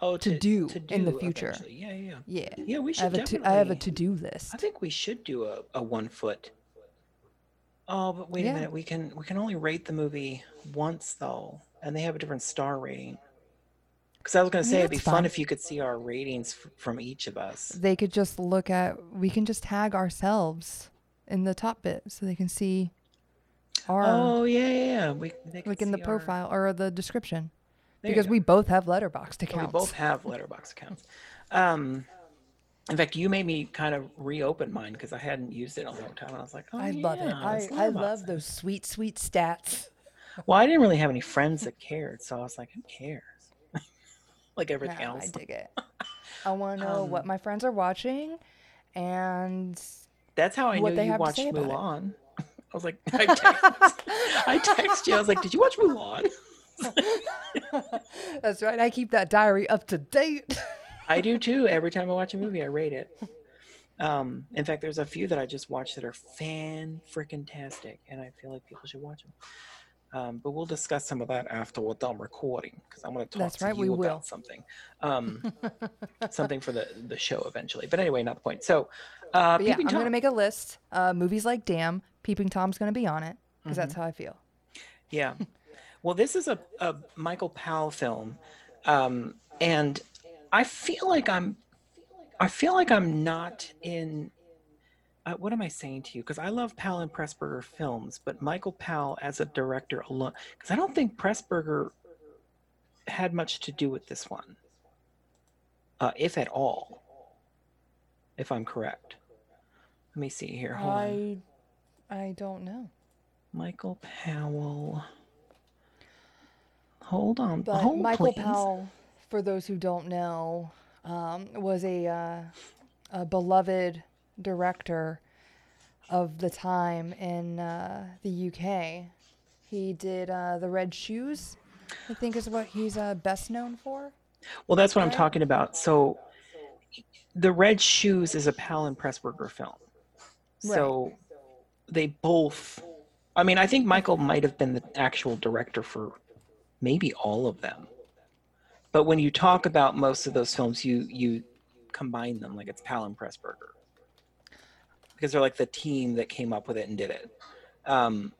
oh, to do in the future. eventually. Yeah, yeah. yeah. Yeah, we I should have a definitely. to, I have a to-do list. I think we should do a, a one foot. Oh, but wait Yeah. a minute. We can we can only rate the movie once though, and they have a different star rating. Because I was gonna mean, say it'd be that's fun if you could see our ratings f- from each of us. They could just look at we can just tag ourselves in the top bit so they can see our Oh yeah, yeah. yeah. We like in the see our- profile or the description. There because we both have Letterboxd Yeah, accounts. We both have Letterboxd accounts. Um, in fact, you made me kind of reopen mine because I hadn't used it in a long time. And I was like, oh, I love it. I, I love those sweet, sweet stats. Well, I didn't really have any friends that cared, so I was like, who cares? like everything Yeah, I dig it. I want to know what Um, my friends are watching, and That's how I what knew they you watched say about it. Mulan. I was like, I text, I text you. I was like, did you watch Mulan? that's right. I keep that diary up to date. I do too. Every time I watch a movie, I rate it. Um, in fact, there's a few that I just watched that are fan freaking tastic, and I feel like people should watch them. Um, but we'll discuss some of that after we're done recording because I want to talk That's to right, you we about will. something, um, something for the the show eventually. But anyway, not the point. So, uh, But yeah, Peeping I'm gonna make a list. Uh, movies like Damn, Peeping Tom's gonna be on it because Mm-hmm. that's how I feel. Yeah. Well, this is a, a Michael Powell film, um, and I feel like I'm, I feel like I'm not in. Uh, what am I saying to you? Because I love Powell and Pressburger films, but Michael Powell as a director alone, because I don't think Pressburger had much to do with this one, uh, if at all. If I'm correct. Let me see here. Hold on. I, I don't know. Michael Powell. Hold on. But hold, Michael please. Powell, for those who don't know, um, was a, uh, a beloved director of the time in uh, the UK. He did uh, The Red Shoes, I think is what he's uh, best known for. Well, that's what I'm talking about. So, The Red Shoes is a Powell and Pressburger film. So, they both. I mean, I think Michael might have been the actual director for maybe all of them. But when you talk about most of those films, you you combine them like it's Powell and Pressburger because they're like the team that came up with it and did it. Um,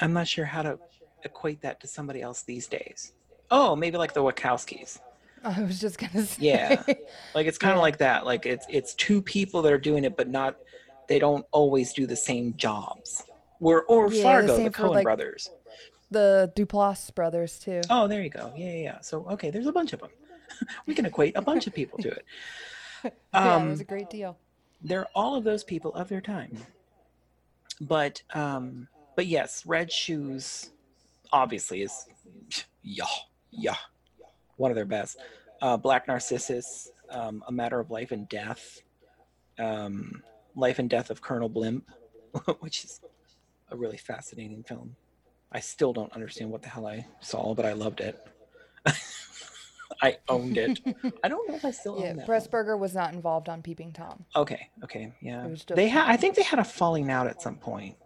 I'm not sure how to equate that to somebody else these days. Oh, maybe like the Wachowskis. I was just gonna say. Yeah. Like it's kind of Yeah. like that. Like it's it's two people that are doing it, but not they don't always do the same jobs. Or or Yeah, Fargo, the, for, Coen like- brothers. the Duplass brothers too. Oh, there you go. Yeah, yeah, yeah. So okay, there's a bunch of them. we can equate a bunch of people to it. yeah, Um, it was a great deal. They're all of those people of their time. But um but yes, Red Shoes obviously is yeah, yeah. One of their best. Uh Black Narcissus, um, A Matter of Life and Death, um Life and Death of Colonel Blimp, which is a really fascinating film. I still don't understand what the hell I saw, but I loved it. I owned it. I don't know if I still Yeah, own that. Pressburger was not involved on Peeping Tom. Okay, okay, yeah. It was They had. I think they had a falling out at some point.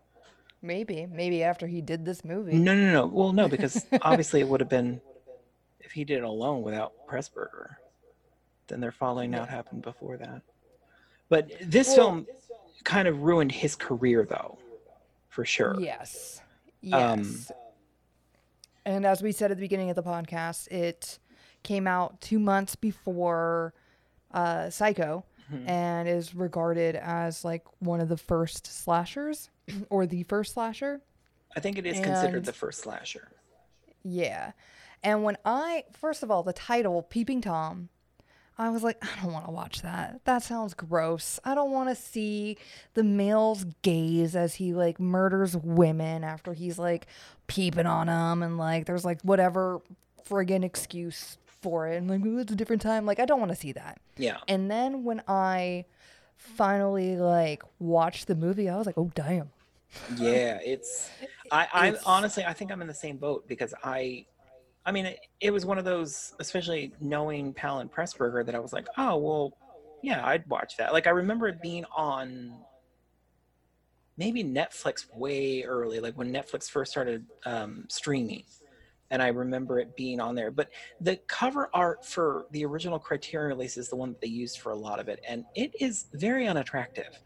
Maybe, maybe after he did this movie. No, no, no. Well, no, because obviously it would have been if he did it alone without Pressburger. Then their falling out happened before that. But this Well- film kind of ruined his career, though, for sure. Yes. Um, Yes. and as we said at the beginning of the podcast, it came out two months before uh, Psycho Mhm. and is regarded as like one of the first slashers or the first slasher. I think it is considered the first slasher. Yeah. And when I, first of all, the title, Peeping Tom, I was like, I don't want to watch that. That sounds gross. I don't want to see the male's gaze as he like murders women after he's like peeping on them and like there's like whatever friggin' excuse for it. And like, "Ooh, it's a different time. Like, I don't want to see that. Yeah. And then when I finally like watched the movie, I was like, oh, damn. Yeah, it's. I, I It's- honestly, I think I'm in the same boat because I, I mean, it, it was one of those, especially knowing Powell and Pressburger, that I was like, oh well, yeah, I'd watch that. Like I remember it being on, maybe Netflix way early, like when Netflix first started um, streaming, and I remember it being on there. But the cover art for the original Criterion release is the one that they used for a lot of it, and it is very unattractive.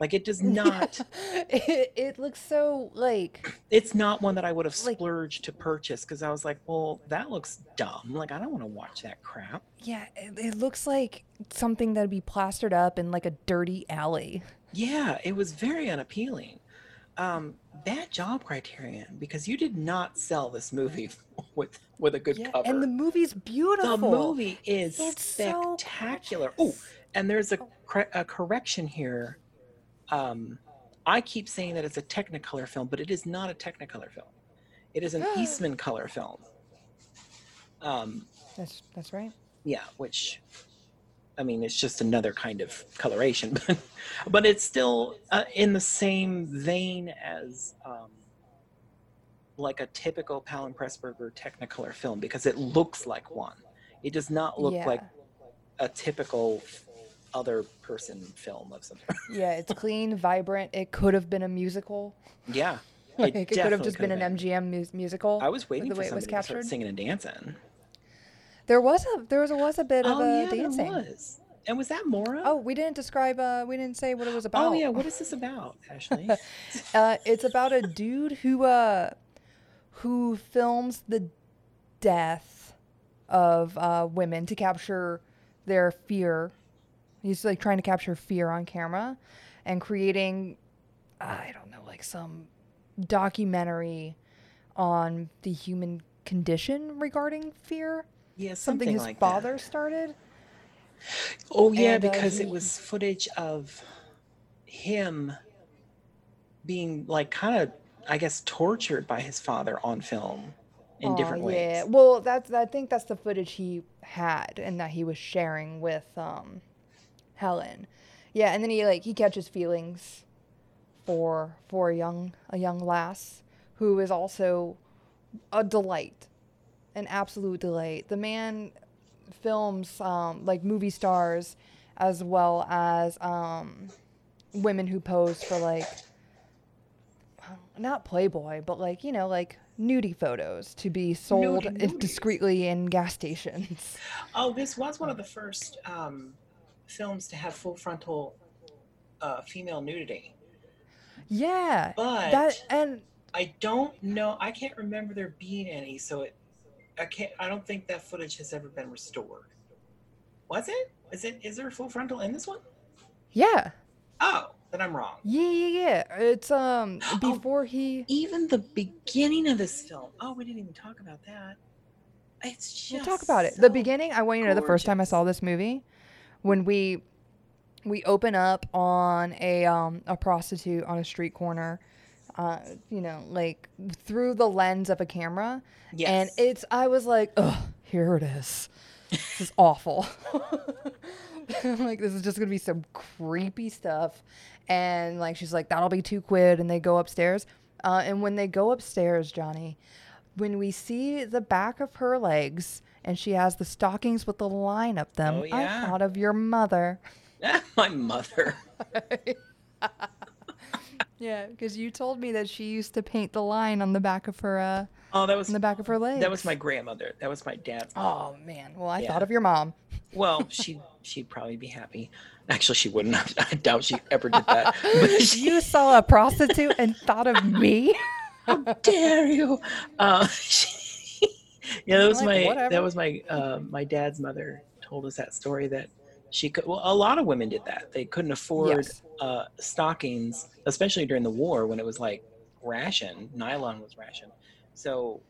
Like it does not. it, it looks so like it's not one that I would have Like- splurged to purchase because I was like, well, that looks dumb. Like I don't want to watch that crap. Yeah, it, it looks like something that'd be plastered up in like a dirty alley. Yeah, it was very unappealing. Um, bad job, Criterion, because you did not sell this movie with with a good Yeah, cover. and the movie's beautiful. The movie is It's so spectacular. oh, and there's a, a correction here. Um, I keep saying that it's a Technicolor film, but it is not a Technicolor film. It is an Eastman color film. Um, That's that's right. yeah, which, I mean, it's just another kind of coloration, but but it's still uh, in the same vein as um, like a typical Powell and Pressburger Technicolor film because it looks like one. It does not look Yeah. like a typical other person film of some sort. Yeah, it's clean, vibrant. It could have been a musical. Yeah, like it, could have just been could an. MGM mus- musical. I was waiting the for way it was somebody to start singing and dancing. There was a there was a, was a bit of oh a yeah, dancing. there was. And was that Moira? Oh, we didn't describe. Uh, we didn't say what it was about. Oh yeah, what is this about, Ashley? Uh, it's about a dude who uh, who films the death of uh, women to capture their fear. He's like trying to capture fear on camera, and creating, I don't know, like some documentary on the human condition regarding fear. Yeah, Something, something, his like father That. started. Oh yeah, and, uh, because it was footage of him being like kind of, I guess, tortured by his father on film in Aw, different ways. Yeah, well, that's I think that's the footage he had and that he was sharing with um, Helen. Yeah, and then he like he catches feelings for for a young a young lass who is also a delight, an absolute delight. The man films um, like movie stars as well as um, women who pose for like not Playboy, but like you know, like nudie photos to be sold Nudie discreetly in gas stations. Oh, this was one of the first um, films to have full frontal uh, female nudity. yeah, But that and I don't know. I can't remember there being any. So it, I can't. I don't think that footage has ever been restored. Was it? Is it? Is there a full frontal in this one? yeah, Oh, then I'm wrong. yeah, yeah, yeah. It's um Oh. before he. Even the beginning of this film. Oh, we didn't even talk about that. It's just. We'll talk about it. The beginning. I want you to know the first time I saw this movie, when we we open up on a um a prostitute on a street corner, uh, you know, like through the lens of a camera, Yes. and it's I was like, ugh, here it is. This is awful. I'm like, this is just gonna be some creepy stuff. And like she's like, that'll be two quid, and they go upstairs. Uh, and when they go upstairs, Johnny, when we see the back of her legs and she has the stockings with the line up them, Oh, yeah. I thought of your mother. my mother. Yeah, because you told me that she used to paint the line on the back of her uh Oh, that was on the back of her legs. that was my grandmother. That was my dad's. mom. Oh man. Well, I Yeah. thought of your mom. Well, she she'd probably be happy. Actually, she wouldn't. I doubt she ever did that. But she, you saw a prostitute and thought of me? how dare you? Uh, she, yeah, that was Like, my whatever. that was my uh, my dad's mother told us that story that she could. Well, a lot of women did that. They couldn't afford Yes. Uh, stockings, especially during the war when it was like ration. Nylon was ration, so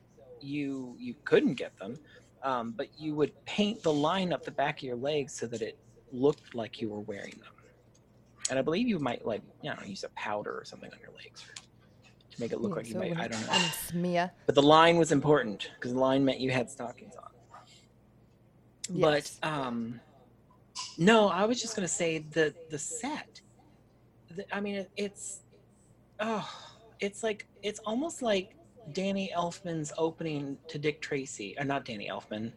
you you couldn't get them. Um, but you would paint the line up the back of your legs so that it looked like you were wearing them. And I believe you might like, you know, use a powder or something on your legs to make it look Yeah, like you might. I don't know. Mia. But the line was important because the line meant you had stockings on. Yes. But um, no, I was just gonna say the the set. I mean, it's oh, it's like it's almost like Danny Elfman's opening to Dick Tracy, or not Danny Elfman.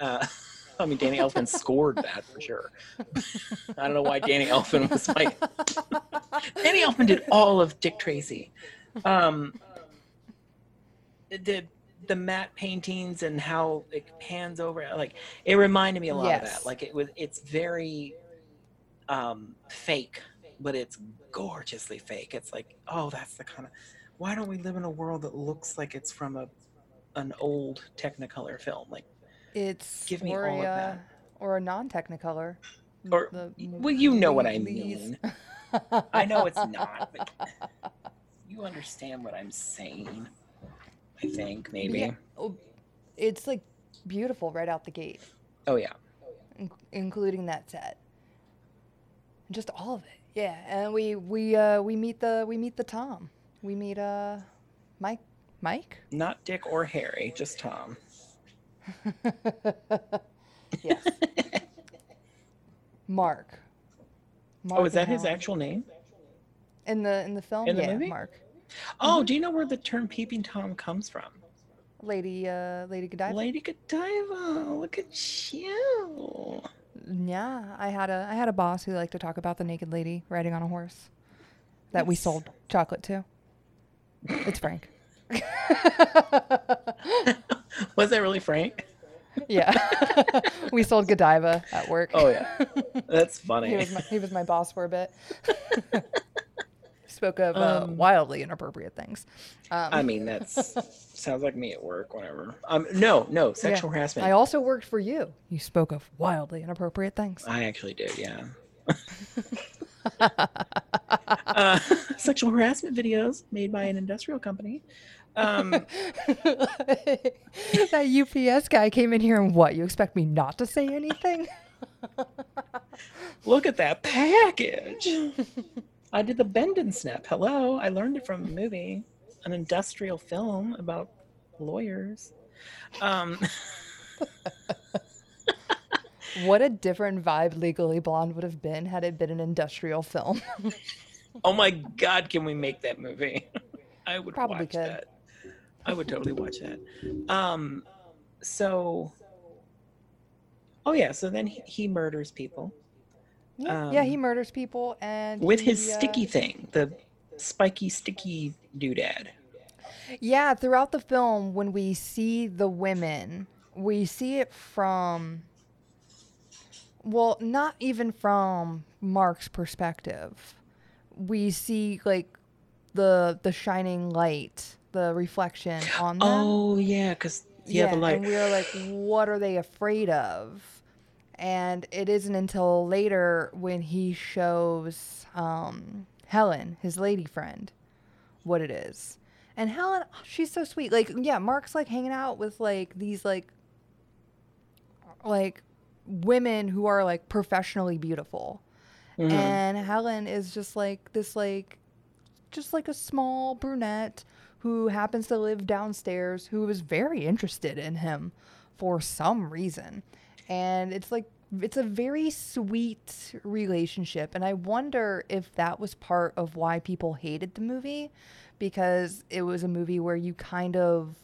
Uh, I mean, Danny Elfman scored that for sure. I don't know why Danny Elfman was like. Danny Elfman did all of Dick Tracy. Um, the the matte paintings and how it pans over, like it reminded me a lot of that. Like it was, it's very um, fake, but it's gorgeously fake. It's like, oh, that's the kind of. Why don't we live in a world that looks like it's from a an old Technicolor film? Like, It's Give me or all a, of that. or a non-technicolor. Or- The well, you know what I mean. I know it's not, but you understand what I'm saying. I think maybe. Yeah. Oh, It's like beautiful right out the gate, Oh yeah. in- including that set. Just all of it. Yeah, and we we uh we meet the we meet the Tom. We meet uh Mike Mike? Not Dick or Harry, just Tom. yes. Mark. Mark oh, is that his actual name? in the in the film? in the yeah, movie? Mark. Oh, Mm-hmm. do you know where the term peeping Tom comes from? Lady uh Lady Godiva. Lady Godiva, look at you. Yeah, I had a I had a boss who liked to talk about the naked lady riding on a horse that we sold chocolate to. It's Frank. Was that really Frank? yeah. we sold Godiva at work. Oh yeah, that's he funny. was my, he was my boss for a bit. Spoke of uh, Um, wildly inappropriate things. Um, I mean, that's sounds like me at work. Whatever. Um, no, no, yeah. sexual harassment. I also worked for you. You spoke of wildly inappropriate things. I actually did, yeah. uh, sexual harassment videos made by an industrial company. Um, that UPS guy came in here and what? You expect me not to say anything? look at that package. I did the bend and snap. Hello, I learned it from a movie, an industrial film about lawyers. Um, What a different vibe Legally Blonde would have been had it been an industrial film. oh my God, can we make that movie? I would Probably watch could. that. I would totally watch that. Um, so, oh yeah, so then he, he murders people. Yeah, yeah, he Um, murders people and with his uh, sticky thing, the spiky sticky doodad. Yeah, throughout the film, when we see the women, we see it from, well, not even from Mark's perspective. We see like the the shining light, the reflection on them. Oh yeah, because yeah, the light. and we are like, what are they afraid of? And it isn't until later when he shows um, Helen, his lady friend, what it is. And Helen, she's so sweet. Like, yeah, Mark's like hanging out with like these like like women who are like professionally beautiful. Mhm. And Helen is just like this like just like a small brunette who happens to live downstairs who is very interested in him for some reason. And it's like it's a very sweet relationship and I wonder if that was part of why people hated the movie because it was a movie where you kind of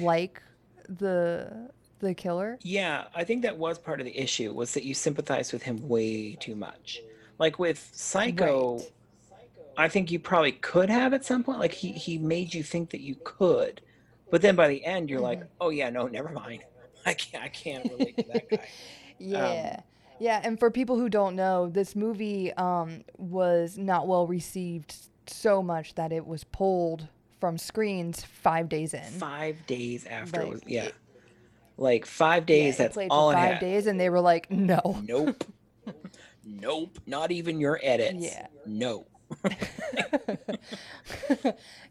like the the killer. Yeah, I think that was part of the issue was that you sympathized with him way too much. Like with Psycho, Right. I think you probably could have at some point. Like he he made you think that you could, but then by the end you're like, mm-hmm. oh yeah, no, never mind. I can't I can't relate to that guy. Yeah. yeah, and for people who don't know, this movie um, was not well received so much that it was pulled from screens five days in. Five days after it was yeah, like five Yeah, days. it that's played all for five days, and they were like, "No." Nope. nope. Not even your edits. Yeah. No.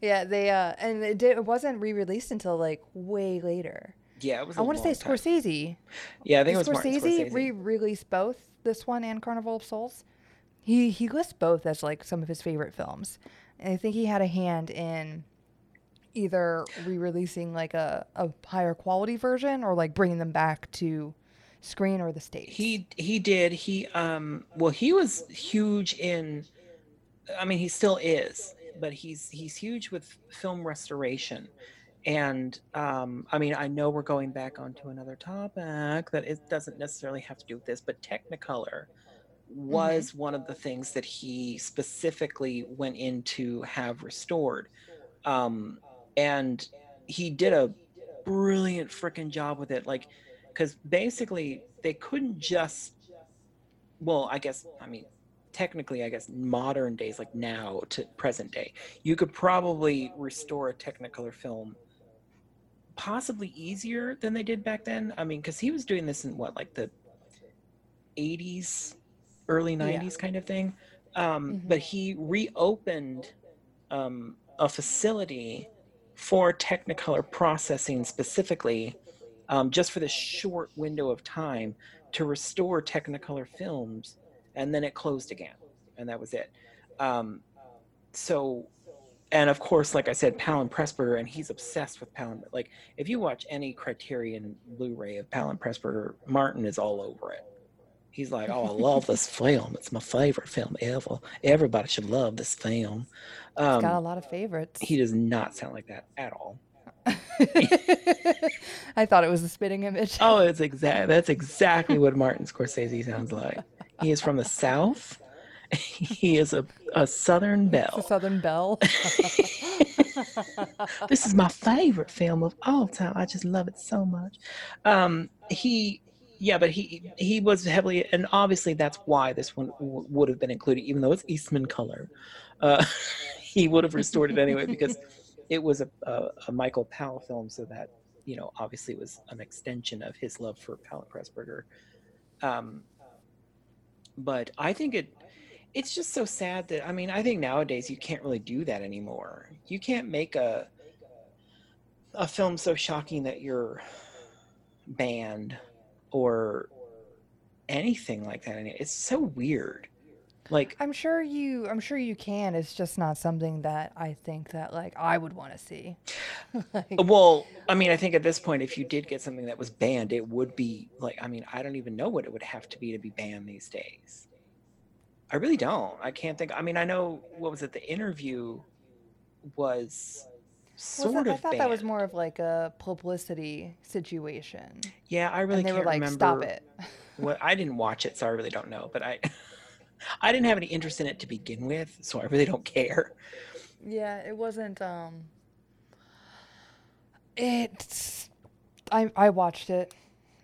yeah, they uh, and it, did, it wasn't re-released until like way later. Yeah, it was. I want to say Scorsese. Yeah, I think it was Scorsese, Scorsese. re-released both this one and Carnival of Souls. He he lists both as like some of his favorite films, and I think he had a hand in either re-releasing like a, a higher quality version or like bringing them back to screen or the stage. He he did. He um well he was huge in I mean he still is, but he's he's huge with film restoration. And um I mean I know we're going back onto another topic that it doesn't necessarily have to do with this, but Technicolor was one of the things that he specifically went in to have restored. Um and he did a brilliant freaking job with it like because basically they couldn't just well i guess i mean technically i guess modern days like now to present day you could probably restore a technicolor film possibly easier than they did back then i mean because he was doing this in what like the 80s early Yeah. 90s kind of thing um, Mhm. but he reopened um, a facility for technicolor processing specifically um, just for this short window of time to restore technicolor films and then it closed again and that was it um, so and of course like i said Powell and Pressburger and he's obsessed with palin like if you watch any criterion blu-ray of Powell and Pressburger martin is all over it he's like oh i love this film it's my favorite film ever everybody should love this film He's got a um, lot of favorites. he does not sound like that at all I thought it was a spitting image. Oh, it's exact. That's exactly what Martin Scorsese sounds like. He is from the South, he is a, a Southern The belle. Southern Belle. this is my favorite film of all time. I just love it so much. Um, he, yeah, but he he was heavily, and obviously that's why this one w- would have been included, even though it's Eastman color. Uh, he would have restored it anyway because it was a, a, a Michael Powell film, so that you know obviously was an extension of his love for Powell Pressburger. Um, but I think it it's just so sad that I mean I think nowadays you can't really do that anymore. You can't make a a film so shocking that you're banned or anything like that. It's so weird. Like I'm sure you I'm sure you can. It's just not something that I think that like I would want to see. Like, well, I mean, I think at this point if you did get something that was banned, it would be like I mean, I don't even know what it would have to be to be banned these days. I really don't. I can't think. I mean, I know what was it? The interview was was sort that- I thought banned. that was more of like a publicity situation. Yeah, I really and they can't were like, remember. "Stop it." What I didn't watch it, so I really don't know. But I, I didn't have any interest in it to begin with, so I really don't care. Yeah, it wasn't um it's I I watched it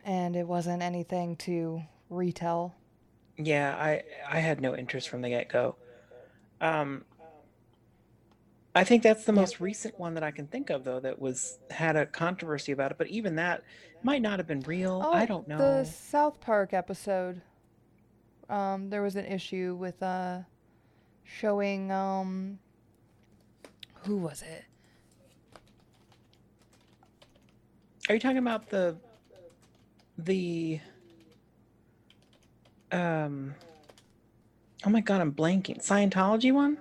and it wasn't anything to retell. Yeah, I I had no interest from the get go. Um, I think that's the most recent one that I can think of, though, that was had a controversy about it. But even that might not have been real. I don't know. Oh, The South Park episode um there was an issue with uh showing um who was it? Are you talking about the the um? Oh my God, I'm blanking. Scientology one.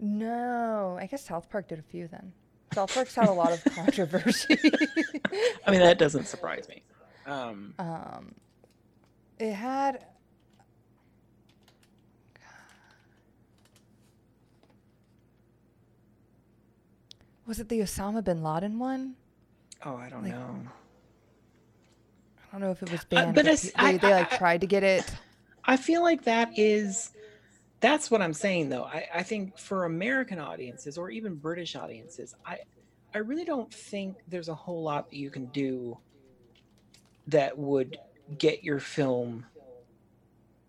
No, I guess South Park did a few then. South Park's had a lot of controversy. I mean, that doesn't surprise me. Um, um it had was it the Osama bin Laden one? oh, I don't Like, know. I don't know if it was banned. but but it's- they, I- they like I- I- tried to get it. I feel like that is that's what I'm saying though. I, I think for American audiences or even British audiences, I I really don't think there's a whole lot that you can do that would get your film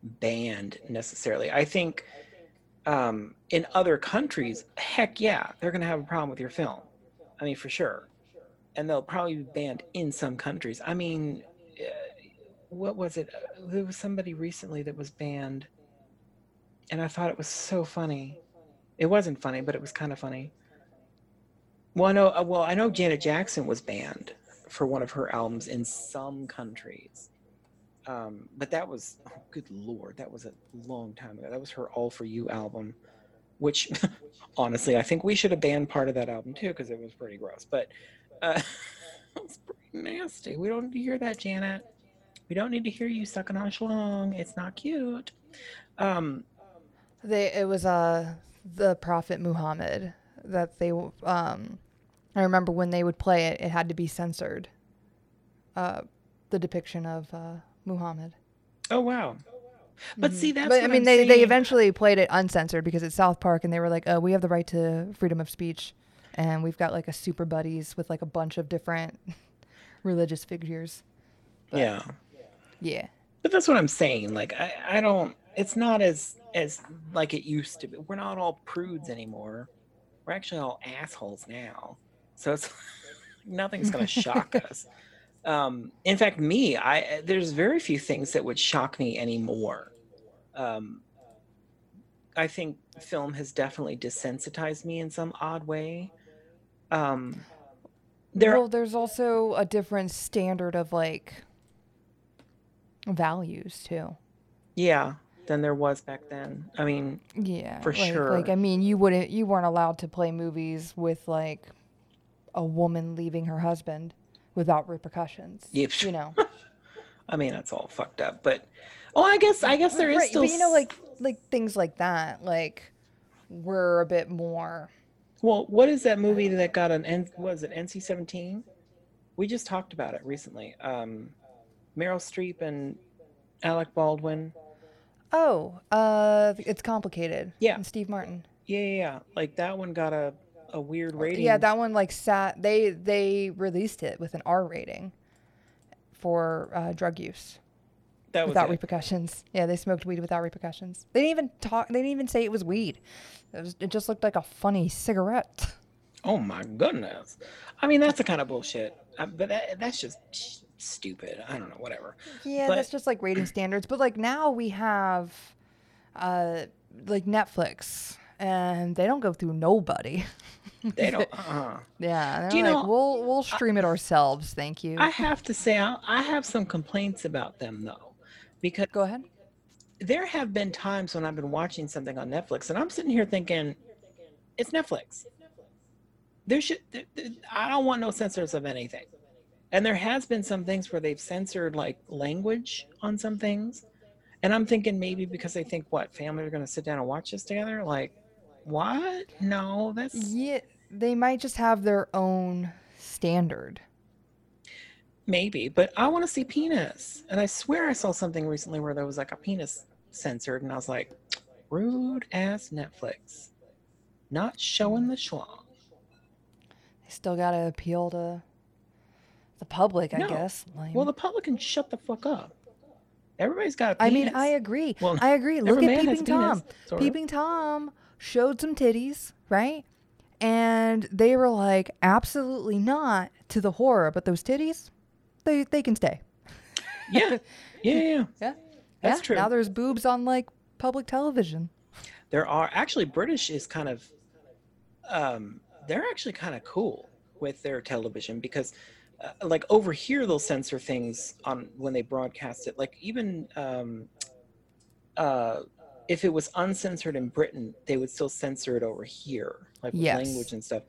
banned necessarily. I think um, in other countries, heck yeah, they're going to have a problem with your film. I mean, for sure. And they'll probably be banned in some countries. I mean, uh, what was it? There was somebody recently that was banned, and I thought it was so funny. It wasn't funny, but it was kind of funny. Well, I know. uh, Well, I know Janet Jackson was banned for one of her albums in some countries, um, but that was, oh, good lord, that was a long time ago. That was her "All for You" album, which, honestly, I think we should have banned part of that album too because it was pretty gross. But uh, it was pretty nasty. We don't hear that, Janet. We don't need to hear you sucking on a schlong. It's not cute. Um, They it was uh the Prophet Muhammad that they um I remember when they would play it, it had to be censored. Uh, the depiction of uh, Muhammad. oh wow. But see, that's Mm-hmm. but I mean, I'm they they eventually played it uncensored because it's South Park, and they were like, "Oh, we have the right to freedom of speech, and we've got like a super buddies with like a bunch of different religious figures." But- yeah. Yeah, But that's what I'm saying. Like I, I don't it's not as as like it used to be. We're not all prudes anymore. We're actually all assholes now. So it's nothing's gonna shock us. Um in fact me, I there's very few things that would shock me anymore. Um I think film has definitely desensitized me in some odd way. Um there well, there's also a different standard of like values too. yeah, than there was back then. I mean, Yeah, For like, sure. Like I mean, you wouldn't, you weren't allowed to play movies with like a woman leaving her husband without repercussions. Yep. You know, I mean, that's all fucked up. But oh, I guess I guess there is Right, still. but you know, like like things like that, like were a bit more. well, what is that movie that got an N? Was it NC seventeen? We just talked about it recently. Um, Meryl Streep and Alec Baldwin. Oh, uh, it's complicated. Yeah. and Steve Martin. Yeah, yeah, yeah. Like that one got a a weird rating. Yeah, that one like sat. They they released it with an R rating for uh, drug use that was without it. repercussions. Yeah, they smoked weed without repercussions. They didn't even talk. They didn't even say it was weed. It, was, it just looked like a funny cigarette. Oh my goodness. I mean, that's the kind of bullshit. Uh, but that, that's just stupid. I don't know. Whatever. Yeah, But- that's just like rating standards. But like now we have, uh, like Netflix, and they don't go through nobody. They don't. Uh, Yeah, they're Do you like, know, we'll we'll stream it ourselves. Thank you. I have to say, I, I have some complaints about them though, because Go ahead. there have been times when I've been watching something on Netflix and I'm sitting here thinking, it's Netflix. There should, th- th- I don't want no censors of anything. And there has been some things where they've censored like language on some things. And I'm thinking maybe because they think what family are going to sit down and watch this together. Like, what? No, that's Yeah, they might just have their own standard. maybe. But I want to see penis. And I swear I saw something recently where there was like a penis censored, and I was like, rude ass Netflix, not showing the schlong. They still gotta appeal to the public, I No. guess. Lame. Well, the public can shut the fuck up. Everybody's got a I mean, I agree. Well, I agree. Look at Peeping Tom. penis, sort of. Peeping Tom showed some titties, right? And they were like, absolutely not to the horror, but those titties, they they can stay. Yeah, yeah, yeah. yeah. Yeah, That's yeah. true. Now there's boobs on like public television. There are actually British is kind of, um, they're actually kind of cool with their television because, uh, like over here they'll censor things on when they broadcast it. Like even, um, uh, if it was uncensored in Britain, they would still censor it over here, like with Yes. language and stuff.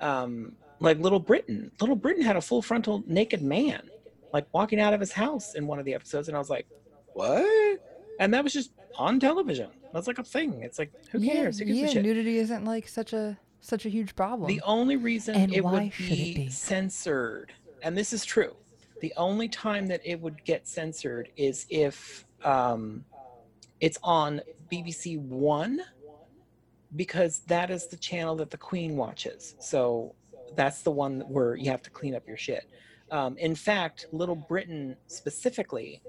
Um, like Little Britain, Little Britain had a full frontal naked man, like walking out of his house in one of the episodes, and I was like, what? And that was just on television. That's like a thing. It's like who cares? Who gives yeah, nudity isn't like such a such a huge problem. The only reason And it would should it be, be? censored, and this is true, the only time that it would get censored is if um, it's on BBC One, because that is the channel that the Queen watches. So that's the one where you have to clean up your shit. Um, in fact, Little Britain specifically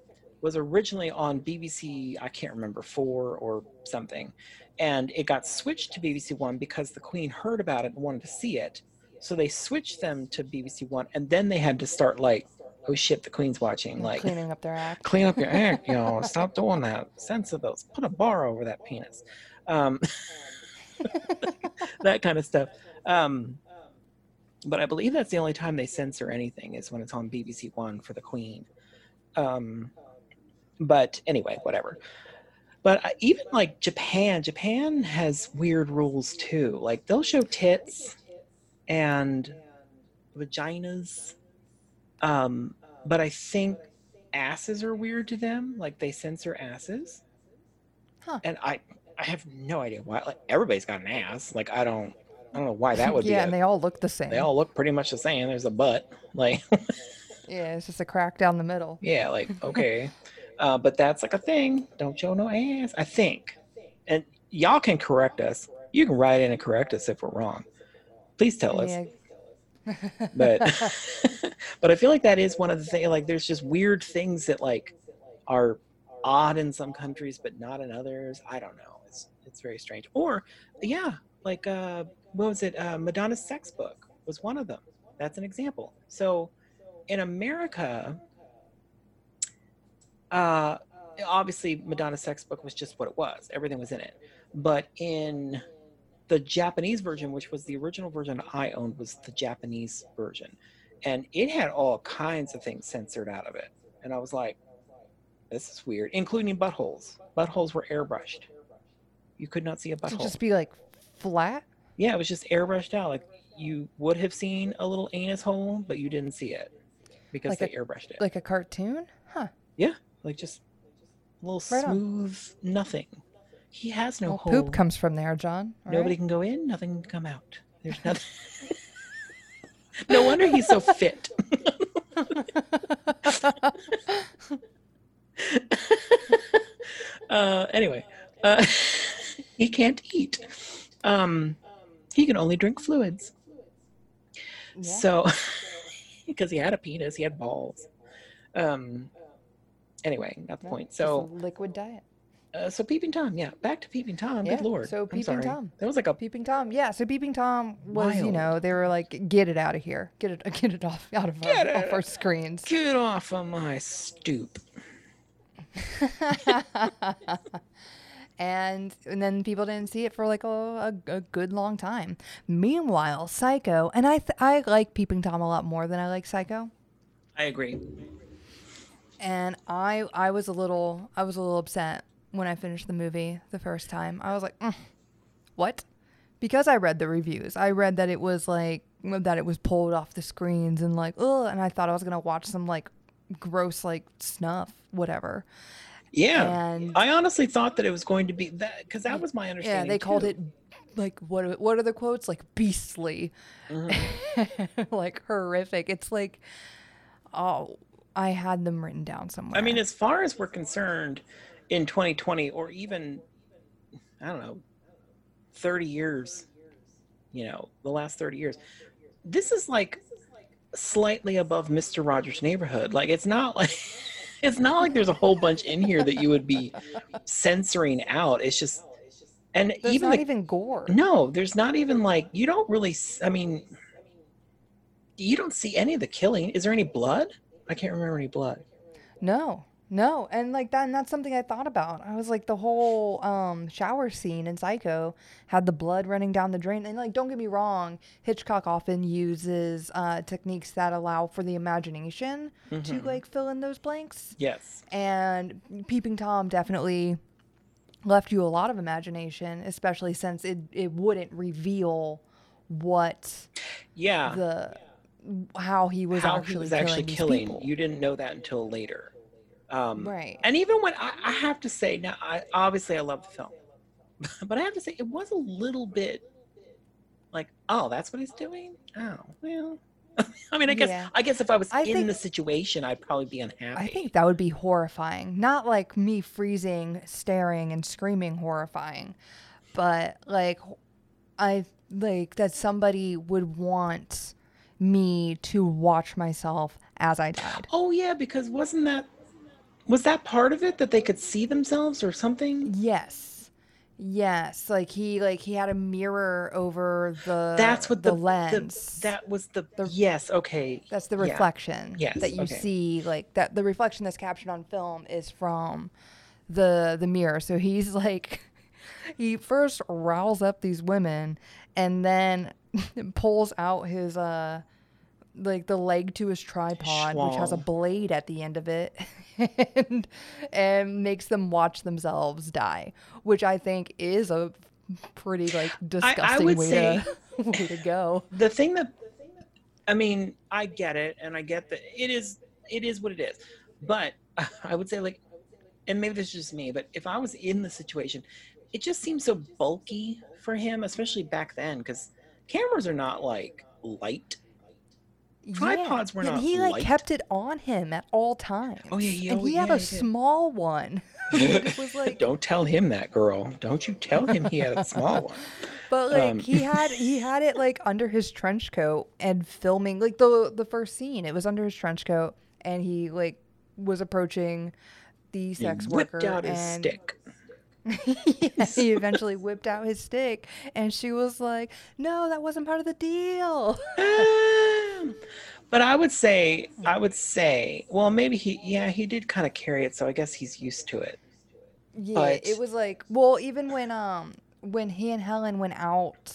was originally on BBC, I can't remember, four or something. And it got switched to BBC One because the Queen heard about it and wanted to see it. So they switched them to BBC One. And then they had to start, like, oh shit, the Queen's watching. Like, cleaning up their act. clean up your act, you know, stop doing that. Censor those. Put a bar over that penis. Um, that kind of stuff. Um, but I believe that's the only time they censor anything is when it's on BBC One for the Queen. Um, but anyway, whatever. But even like Japan, Japan has weird rules too. Like they'll show tits and vaginas. Um, but I think asses are weird to them. Like they censor asses. Huh. And I, I have no idea why. Like everybody's got an ass. Like I don't, I don't know why that would yeah, be. Yeah, and they all look the same. they all look pretty much the same. There's a butt. Like yeah, it's just a crack down the middle. yeah, like okay. uh, but that's like a thing. Don't show no ass. I think, and y'all can correct us. You can write in and correct us if we're wrong. Please tell us. Yeah. But but I feel like that is one of the things. Like there's just weird things that like are odd in some countries but not in others. I don't know. It's it's very strange. Or yeah, like uh, what was it? Uh, Madonna's sex book was one of them. That's an example. So in America, uh, obviously Madonna's sex book was just what it was. Everything was in it. But in the Japanese version, which was the original version I owned, was the Japanese version. And it had all kinds of things censored out of it. And I was like, this is weird, including buttholes. Buttholes were airbrushed. You could not see a butthole. just be like flat. Yeah, it was just airbrushed out. Like you would have seen a little anus hole, but you didn't see it because Like they a- airbrushed it. like a cartoon? Huh. Yeah. Like just a little Right on. smooth nothing. He has no Well, hole. poop comes from there, John. all Nobody right? can go in, nothing can come out. There's nothing. no wonder he's so fit. Uh, anyway, uh, he can't eat. Um, he can only drink fluids. Yeah. So, because he had a penis, he had balls. Um, anyway, not the Yeah, point. So, liquid diet. Uh, so peeping tom, yeah, back to peeping tom. Yeah, Good lord. so Peeping. Tom. That was like a Peeping Tom, yeah. So Peeping Tom was, you know, they were like, get it out of here, get it, get it off out of our, off our screens. get off of my stoop. and and then people didn't see it for like a, a, a good long time. Meanwhile, Psycho, and I th- I like Peeping Tom a lot more than I like Psycho. I agree. And I I was a little I was a little upset when I finished the movie the first time. I was like, "Mm, what? Because I read the reviews. I read that it was like that it was pulled off the screens and like, oh, and I thought I was gonna watch some like gross like snuff, whatever. Yeah. And I honestly thought that it was going to be that because that was my understanding. yeah, they called it like what what are the quotes like beastly, Mhm. like horrific. It's like, oh, I had them written down somewhere. I mean, as far as we're concerned, in 2020 or even, I don't know, 30 years, you know, the last 30 years, this is like slightly above Mr. Rogers' Neighborhood. Like, it's not like. It's not like there's a whole bunch in here that you would be censoring out. It's just, and there's even not even gore. no, there's not even like you don't really. i mean, you don't see any of the killing. Is there any blood? I can't remember any blood. No, no, and like that, and that's something I thought about. I was like, the whole um, shower scene in Psycho had the blood running down the drain, and like, don't get me wrong, Hitchcock often uses uh, techniques that allow for the imagination to Mhm. like fill in those blanks, Yes. and Peeping Tom definitely left you a lot of imagination, especially since it it wouldn't reveal what Yeah. the how he was how actually he was killing actually killing. people. You didn't know that until later. Um, right. And even when I, I have to say now, I obviously I love the film, but I have to say it was a little bit like, oh, that's what he's doing. Oh, well. I mean, I guess Yeah. I guess if I was I in think- the situation, I'd probably be unhappy. I think that would be horrifying. Not like me freezing, staring, and screaming horrifying, but like I like that somebody would want me to watch myself as I died. Oh yeah, because wasn't that was that part of it that they could see themselves or something? Yes. Yes, like he like he had a mirror over the That's what the, the, lens. that was the, The- yes. Okay. That's the Yeah. reflection Yes, that you okay. see. Like that, the reflection that's captured on film is from the the mirror. So he's like, he first riles up these women, and then pulls out his uh, like the leg to his tripod, which has a blade at the end of it, and and makes them watch themselves die, which I think is a pretty like disgusting would way say- to way to go. the thing that i mean i get it and i get that it is it is what it is but i would say like and maybe this is just me but if i was in the situation it just seems so bulky for him especially back then because cameras are not like light Tripods were not. and he like kept it on him at all times. Oh, yeah, he and he had a he small one. was like, don't tell him that girl don't you tell him he had a small one but like um, he had he had it like under his trench coat and filming like the the first scene. It was under his trench coat, and he like was approaching the he sex whipped worker out his and stick yeah, he eventually whipped out his stick, and she was like, "No, that wasn't part of the deal." But I would say, I would say, well, maybe he, yeah, he did kind of carry it, so I guess he's used to it. Yeah, But- it was like well, even when um when he and Helen went out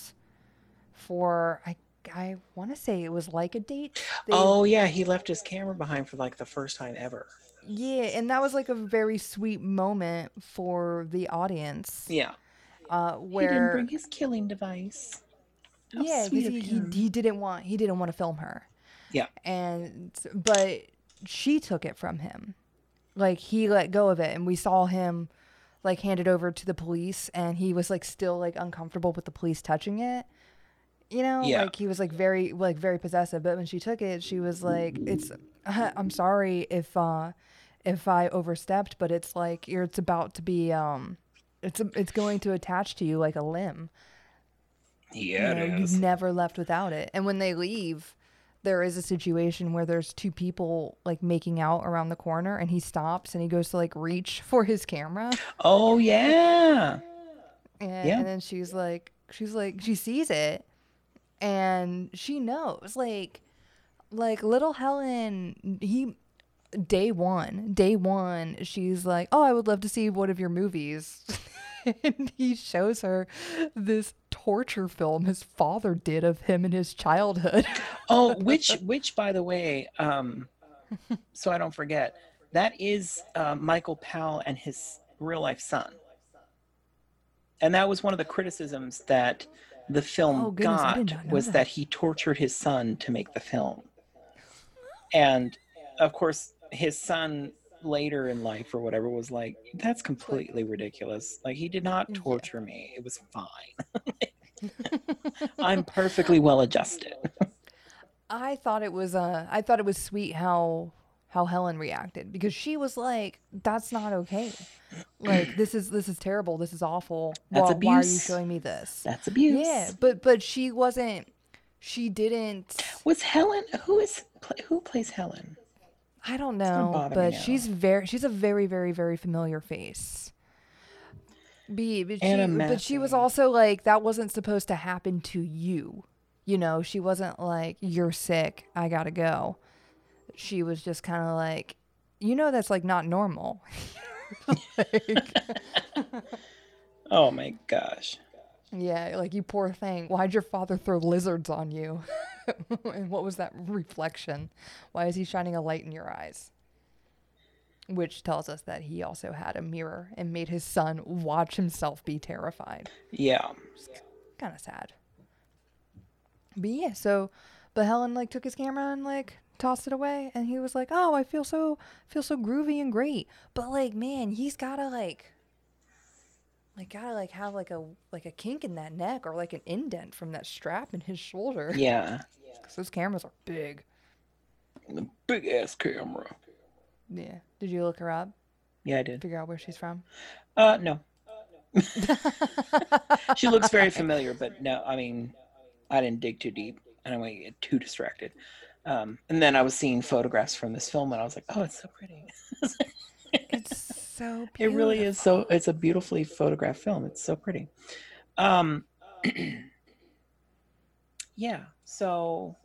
for I I want to say it was like a date. They- Oh yeah, he left his camera behind for like the first time ever. Yeah, and that was like a very sweet moment for the audience. Yeah, Uh, he didn't bring his killing device. How yeah, sweet because of he, he he didn't want he didn't want to film her. Yeah. and but she took it from him. Like he let go of it, and we saw him like hand it over to the police, and he was like still like uncomfortable with the police touching it. You know, Yeah. like he was like very like very possessive. But when she took it, she was like, "It's I'm sorry if uh if I overstepped, but it's like you're it's about to be um it's it's going to attach to you like a limb. Yeah, you know. You've never left without it. And when they leave, there is a situation where there's two people like making out around the corner and he stops and he goes to like reach for his camera. Oh yeah. And, Yeah. and then she's like she's like she sees it and she knows like like little Helen he day one day one she's like oh I would love to see one of your movies and he shows her this torture film his father did of him in his childhood Oh, which which by the way, um, so I don't forget, that is uh, Michael Powell and his real life son. And that was one of the criticisms that the film Oh, goodness, got did not know was that. that he tortured his son to make the film. And of course, his son later in life or whatever was like, that's completely ridiculous. Like he did not torture me. It was fine. I'm perfectly well adjusted. I thought it was uh I thought it was sweet how how Helen reacted because she was like, "That's not okay. Like this is this is terrible. This is awful. That's why, why are you showing me this?" That's abuse. Yeah, but but she wasn't. She didn't. Was Helen who is who plays Helen? I don't know, but she's very. She's a very very very familiar face. B, but she, but she was also like that wasn't supposed to happen to you. You know, she wasn't like you're sick. I gotta go. She was just kind of like, you know, that's like not normal. Like, Oh my gosh. Yeah, like you poor thing. Why'd your father throw lizards on you? and what was that reflection? Why is he shining a light in your eyes? Which tells us that he also had a mirror and made his son watch himself be terrified. Yeah. Kind of sad. But yeah, so but Helen like took his camera and like tossed it away and he was like, "Oh, I feel so feel so groovy and great." But like, man, he's got to like like gotta like have like a like a kink in that neck or like an indent from that strap in his shoulder. Yeah. Cuz those cameras are big. The big ass camera. Yeah. Did you look her up? Yeah, I did. Figure out where she's from? Uh no. She looks very familiar, but no, I mean, I didn't dig too deep. And I don't want to get too distracted. Um, and then I was seeing photographs from this film, and I was like, "Oh, it's so pretty." It's so beautiful. It really is so. It's a beautifully photographed film. It's so pretty. Um, yeah. So,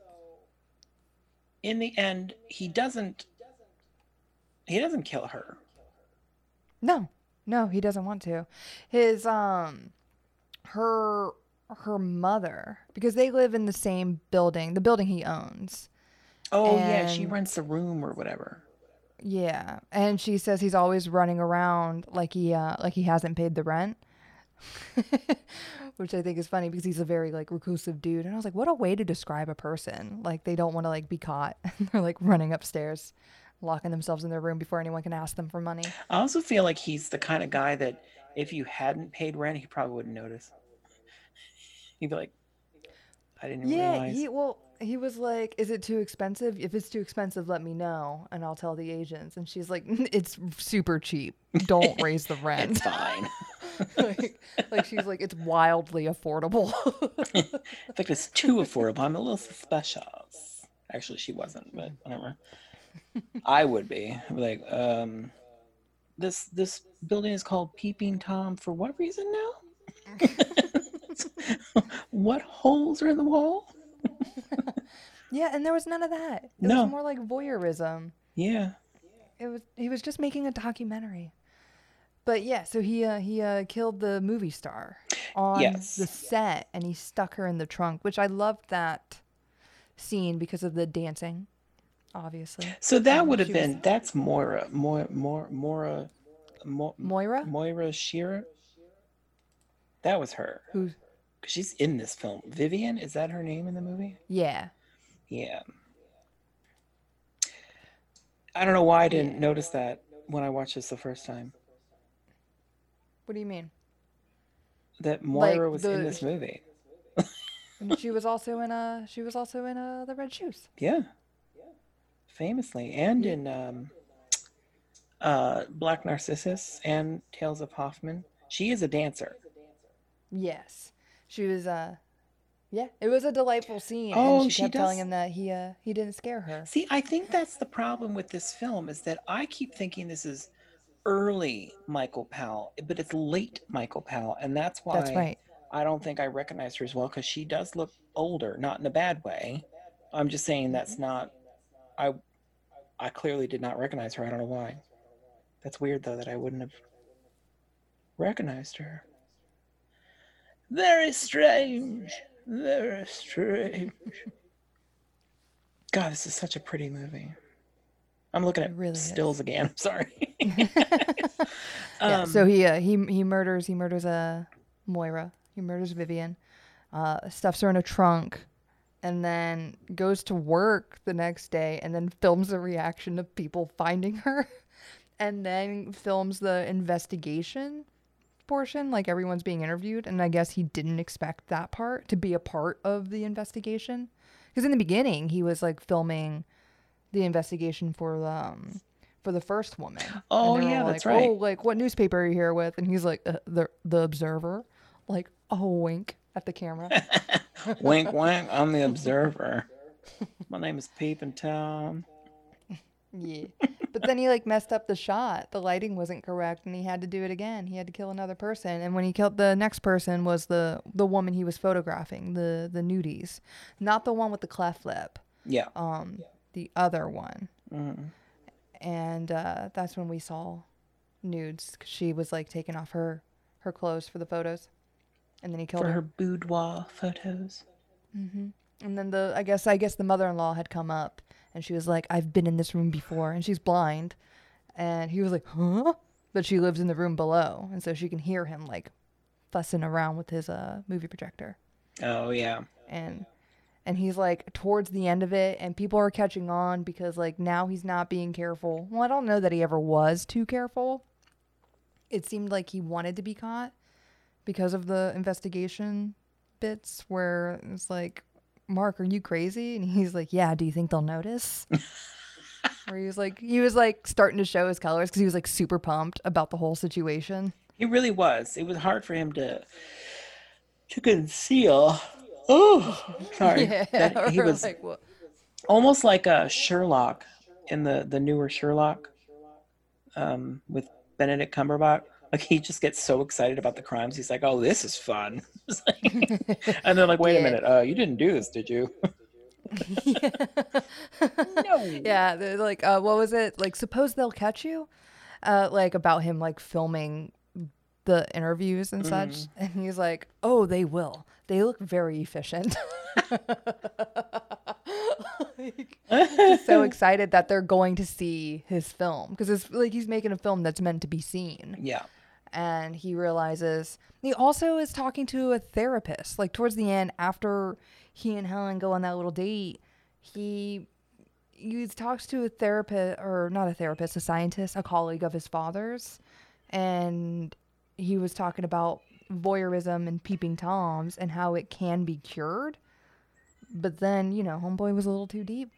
in the end, he doesn't. He doesn't kill her. No, no, he doesn't want to. His um, her her mother because they live in the same building, the building he owns. Oh yeah, she rents a room or whatever. Yeah, and she says he's always running around like he uh like he hasn't paid the rent. Which I think is funny because he's a very like reclusive dude. And I was like, what a way to describe a person. Like they don't want to like be caught. They're like running upstairs, locking themselves in their room before anyone can ask them for money. I also feel like he's the kind of guy that if you hadn't paid rent, he probably wouldn't notice. He'd be like, "I didn't Yeah, realize." he well, he was like, "Is it too expensive? If it's too expensive, let me know, and I'll tell the agents." And she's like, "It's super cheap. Don't raise the rent." It's fine. like, like she's like, "It's wildly affordable." In fact, it's too affordable. I'm a little suspicious. Actually, she wasn't, but whatever. I would be like, um, this this building is called Peeping Tom for what reason now? what holes are in the wall? yeah, and there was none of that. It No. was more like voyeurism. Yeah. It was he was just making a documentary. But yeah, so he uh, he uh, killed the movie star on Yes. the set, and he stuck her in the trunk, which I loved that scene because of the dancing, obviously. So that Um, would have she was- been that's Moira, Moira, Moira, Moira, Mo- Moira, Moira Shearer. That was her. who, 'Cause She's in this film. Vivian, is that her name in the movie? yeah, Yeah. I don't know why I didn't Yeah. notice that when I watched this the first time. what do you mean? That Moira Like was in this movie. And she was also in uh she was also in uh the red shoes. Yeah. Famously. And Yeah. in um uh, Black Narcissus and Tales of Hoffmann. She is a dancer. Yes, she was. Uh, yeah, it was a delightful scene, Oh, and she she kept telling him that he uh he didn't scare her. See, I think that's the problem with this film is that I keep thinking this is early Michael Powell, but it's late Michael Powell, and that's why That's right. I don't think I recognize her as well because she does look older, not in a bad way. I'm just saying that's not. I I clearly did not recognize her. I don't know why. That's weird though that I wouldn't have recognized her. Very strange. Very strange. God, this is such a pretty movie. I'm looking at really is. stills again. I'm sorry. yeah. Um, So he uh, he he murders he murders uh Moira. He murders Vivian. Uh, stuffs her in a trunk, and then goes to work the next day, and then films the reaction of people finding her, and then films the investigation portion, like everyone's being interviewed. And I guess he didn't expect that part to be a part of the investigation, because in the beginning he was like filming the investigation for the um, for the first woman. Oh, yeah, like, that's right. Oh, like what newspaper are you here with? And he's like, uh, the the Observer, like oh wink at the camera. wink, wink. I'm the observer. My name is Peep and Tom. Yeah, but then he like messed up the shot. The lighting wasn't correct, and he had to do it again. He had to kill another person, and when he killed the next person was the the woman he was photographing, the the nudies, not the one with the cleft lip, Yeah. um, the other one. Mhm. and uh, that's when we saw nudes she was like taking off her her clothes for the photos and then he killed For her, her boudoir photos. hmm and then the i guess i guess the mother-in-law had come up and she was like i've been in this room before. And she's blind. And he was like huh? But she lives in the room below. And so she can hear him like fussing around with his uh movie projector. Oh, yeah. and and he's like towards the end of it and people are catching on because like now he's not being careful. Well i don't know that he ever was too careful. It seemed like he wanted to be caught because of the investigation bits where it's like mark are you crazy and he's like yeah do you think they'll notice where he was like he was like starting to show his colors because he was like super pumped about the whole situation He really was. It was hard for him to to conceal. Oh, sorry. That he was like what almost like a Sherlock in the the newer Sherlock um, with Benedict Cumberbatch. Like he just gets so excited about the crimes. He's like, "Oh, this is fun," and they're like, "Wait a minute, uh, you didn't do this, did you?" no. Yeah, they're like, uh, what was it? Like, suppose they'll catch you? Uh, like about him like filming the interviews and such, Mm. and he's like, oh, they will. They look very efficient. like, he's so excited that they're going to see his film. Because it's like he's making a film that's meant to be seen. Yeah. and he realizes he also is talking to a therapist. Like towards the end after he and helen go on that little date he he talks to a therapist or not a therapist a scientist a colleague of his father's. And he was talking about voyeurism and peeping toms and how it can be cured but then you know homeboy was a little too deep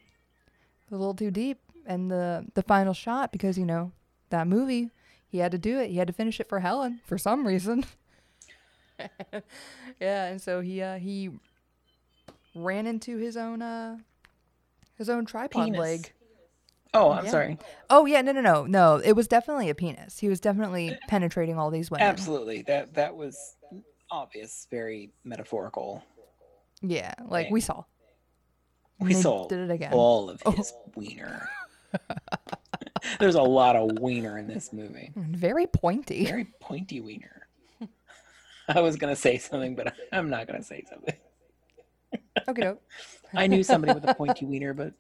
a little too deep and the the final shot because you know that movie he had to do it he had to finish it for helen for some reason yeah and so he uh he ran into his own uh his own tripod Penis. leg Oh, I'm Yeah. sorry. oh yeah no no no no it was definitely a penis he was definitely penetrating all these women Absolutely. That that was obvious, very metaphorical. Yeah like we saw And We saw did it again all of Oh. his wiener. There's a lot of wiener in this movie. very pointy Very pointy wiener. I was gonna say something, but I'm not gonna say something. okay. I knew somebody with a pointy wiener, but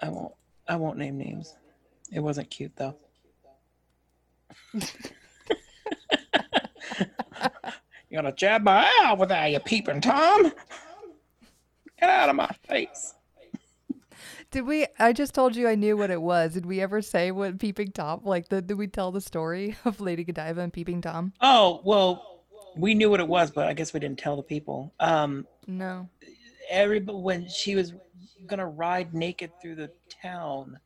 I won't. I won't name names. It wasn't cute though. You gonna jab my eye with that, you peeping Tom? Get out of my face. Did we? I just told you I knew what it was. Did we ever say what Peeping Tom? Like, the, did we tell the story of Lady Godiva and Peeping Tom? Oh well, we knew what it was, but I guess we didn't tell the people. Um, No. everybody when she was gonna ride naked through the town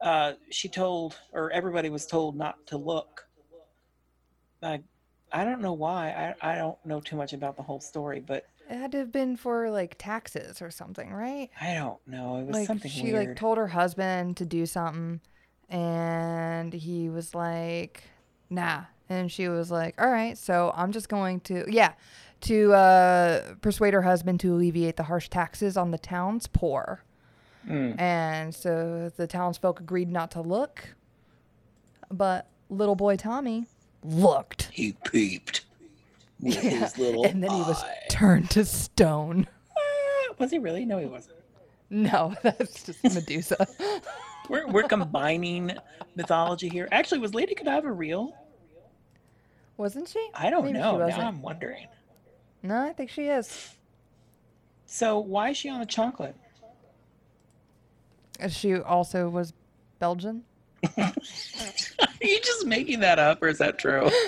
uh, she told, or everybody was told not to look. I, I don't know why. I, I don't know too much about the whole story, but It had to have been for like taxes or something, right? I don't know. It was like something she weird. like told her husband to do something and he was like nah and she was like all right so i'm just going to yeah to uh, persuade her husband to alleviate the harsh taxes on the town's poor Mm. and so the townsfolk agreed not to look but little boy tommy looked He peeped with his little and then he was eye. turned to stone Ah, Was he really? No, he wasn't. no that's just medusa We're we're combining mythology here. Actually, was Lady Godiva real? wasn't she I don't Maybe know. Now. I'm wondering. no i think she is So why is she on the chocolate? She also was Belgian. Are you just making that up, or is that true?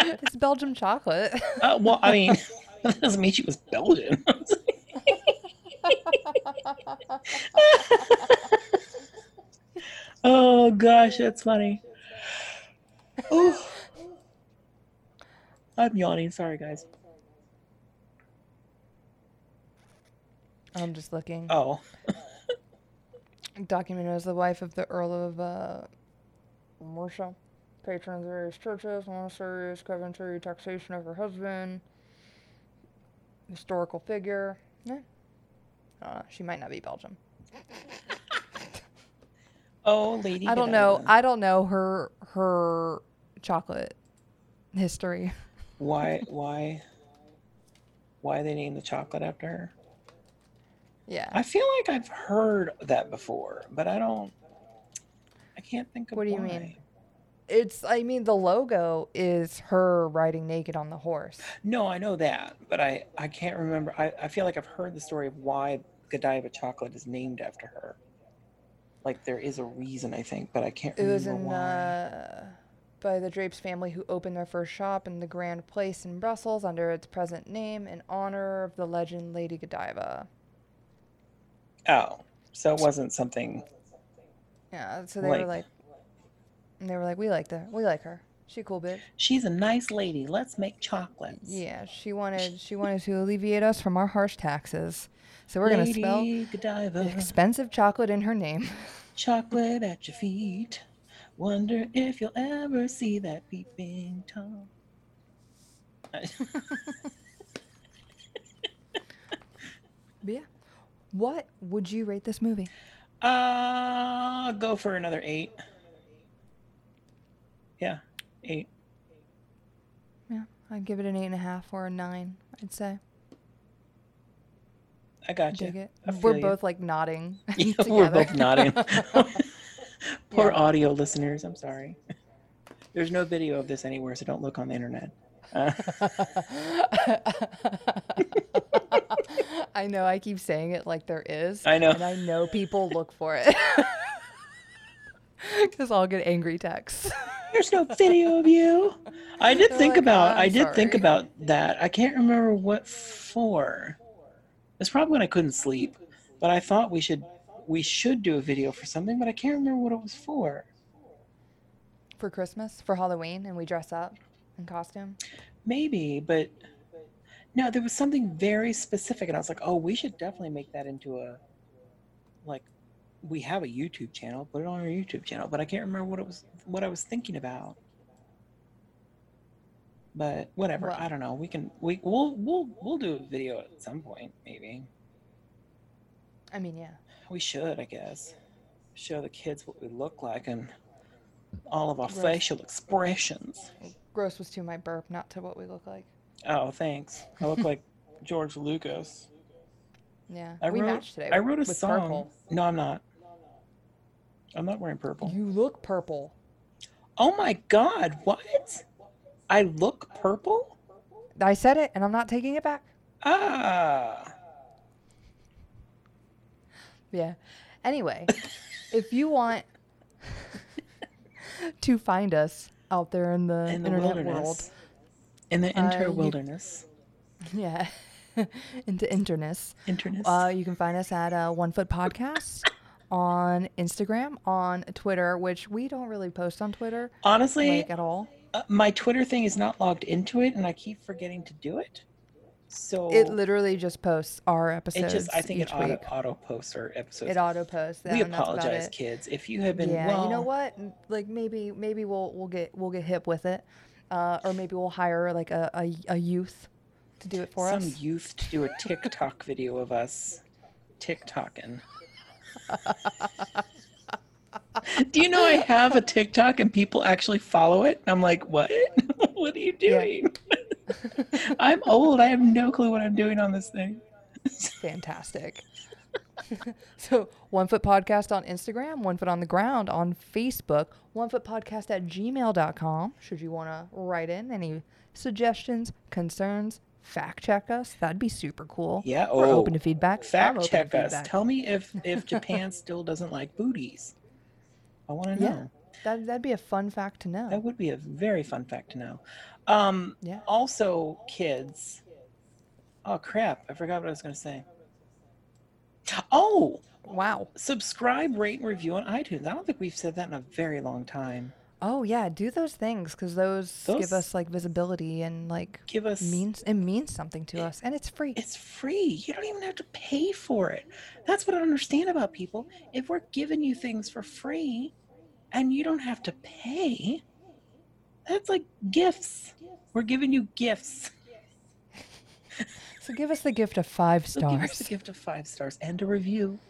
It's Belgium chocolate. Uh, well, I mean, that doesn't mean she was Belgian. oh gosh, that's funny. Ooh. I'm yawning. Sorry, guys. I'm just looking. Oh, Documented as the wife of the Earl of uh, Mercia, patron of various churches, monasteries, Coventry, taxation of her husband, historical figure. Yeah. Uh, she might not be Belgium. oh, Lady. I don't know. Godiva. I don't know her her chocolate history. Why? Why? Why they named the chocolate after her? Yeah. I feel like I've heard that before, but I don't. I can't think of What do you why. mean? It's I mean the logo is her riding naked on the horse. No, I know that, but I I can't remember. I, I feel like I've heard the story of why Godiva chocolate is named after her. Like there is a reason, I think, but I can't It remember was in why. uh, by the Draps family who opened their first shop in the Grand Place in Brussels under its present name in honor of the legend Lady Godiva. Oh, so it wasn't something. Yeah, so they were Like- like, they were like, we like her, we like her. She a cool bitch. She's a nice lady. Let's make chocolates. Yeah, she wanted she wanted to alleviate us from our harsh taxes. So we're gonna spell Godiva, expensive chocolate in her name. chocolate at your feet. Wonder if you'll ever see that peeping tom. Yeah. What would you rate this movie? Uh, go for another eight. Yeah, eight. Yeah, I'd give it an eight and a half or a nine. I'd say. I got you. Dig it. I We're you. both like nodding. Yeah, we're both nodding. Poor Yeah. audio listeners. I'm sorry. There's no video of this anywhere, so don't look on the internet. Uh, I know I keep saying it like there is. I know. And I know people look for it. Because I'll get angry texts. There's no video of you. I did They're think like, about. Ah, I "I'm did think about that. I can't remember what for. It's probably when I couldn't sleep, but I thought we should we should do a video for something, but I can't remember what it was for. for Christmas, for Halloween, and we dress up in costume. Maybe, but no, there was something very specific, and I was like, oh, we should definitely make that into a like we have a YouTube channel, put it on our YouTube channel, but I can't remember what it was what I was thinking about. But whatever, I don't know. We can we we'll we'll we'll do a video at some point, maybe. I mean, yeah. We should, I guess. Show the kids what we look like and all of our Gross. facial expressions. Gross was to my burp, not to what we look like. Oh, thanks. I look like George Lucas. Yeah. I we wrote, matched today. I wrote a song. Purple. No, I'm not. I'm not wearing purple. You look purple. Oh my god, what? I look purple? I said it, and I'm not taking it back. Ah. Yeah. Anyway, if you want to find us out there in the In the internet wilderness. world, In the Uh, inter wilderness. yeah, into interness, Interness. uh, you can find us at uh, One Foot Podcast on Instagram, on Twitter, which we don't really post on Twitter Honestly, like at all. uh, my Twitter thing is not logged into it, and I keep forgetting to do it. So It literally just posts our episodes. it just I think it auto, auto posts our episodes. It auto posts. we and that's about apologize, kids, if you have been. yeah, well, you know what? Like maybe maybe we'll we'll get we'll get hip with it, uh, or maybe we'll hire like a, a, a youth to do it for some us. Some youth to do a TikTok video of us TikToking. Do you know I have a TikTok and people actually follow it? I'm like, what? what are you Yeah. doing? I'm old. I have no clue what I'm doing on this thing. Fantastic. so one foot podcast on Instagram, one foot on the ground on Facebook, one foot podcast at gmail.com. Should you want to write in any suggestions, concerns, fact check us, that'd be super cool. Yeah. We're Oh, open to feedback. Fact check us. feedback. Tell me if if Japan still doesn't like booties. I want to know. Yeah. That, that'd be a fun fact to know. That would be a very fun fact to know. Um, Yeah. Also, kids. Oh crap! I forgot what I was going to say. Oh, Wow. subscribe, rate, and review on iTunes. I don't think we've said that in a very long time. Oh yeah, do those things because those, give us like visibility and like Give us. means it means something to us, and it's free. It's free. You don't even have to pay for it. That's what I understand about people. If we're giving you things for free, and you don't have to pay, that's like gifts. We're giving you gifts. So give us the gift of five So give us stars. the gift of five stars and a review.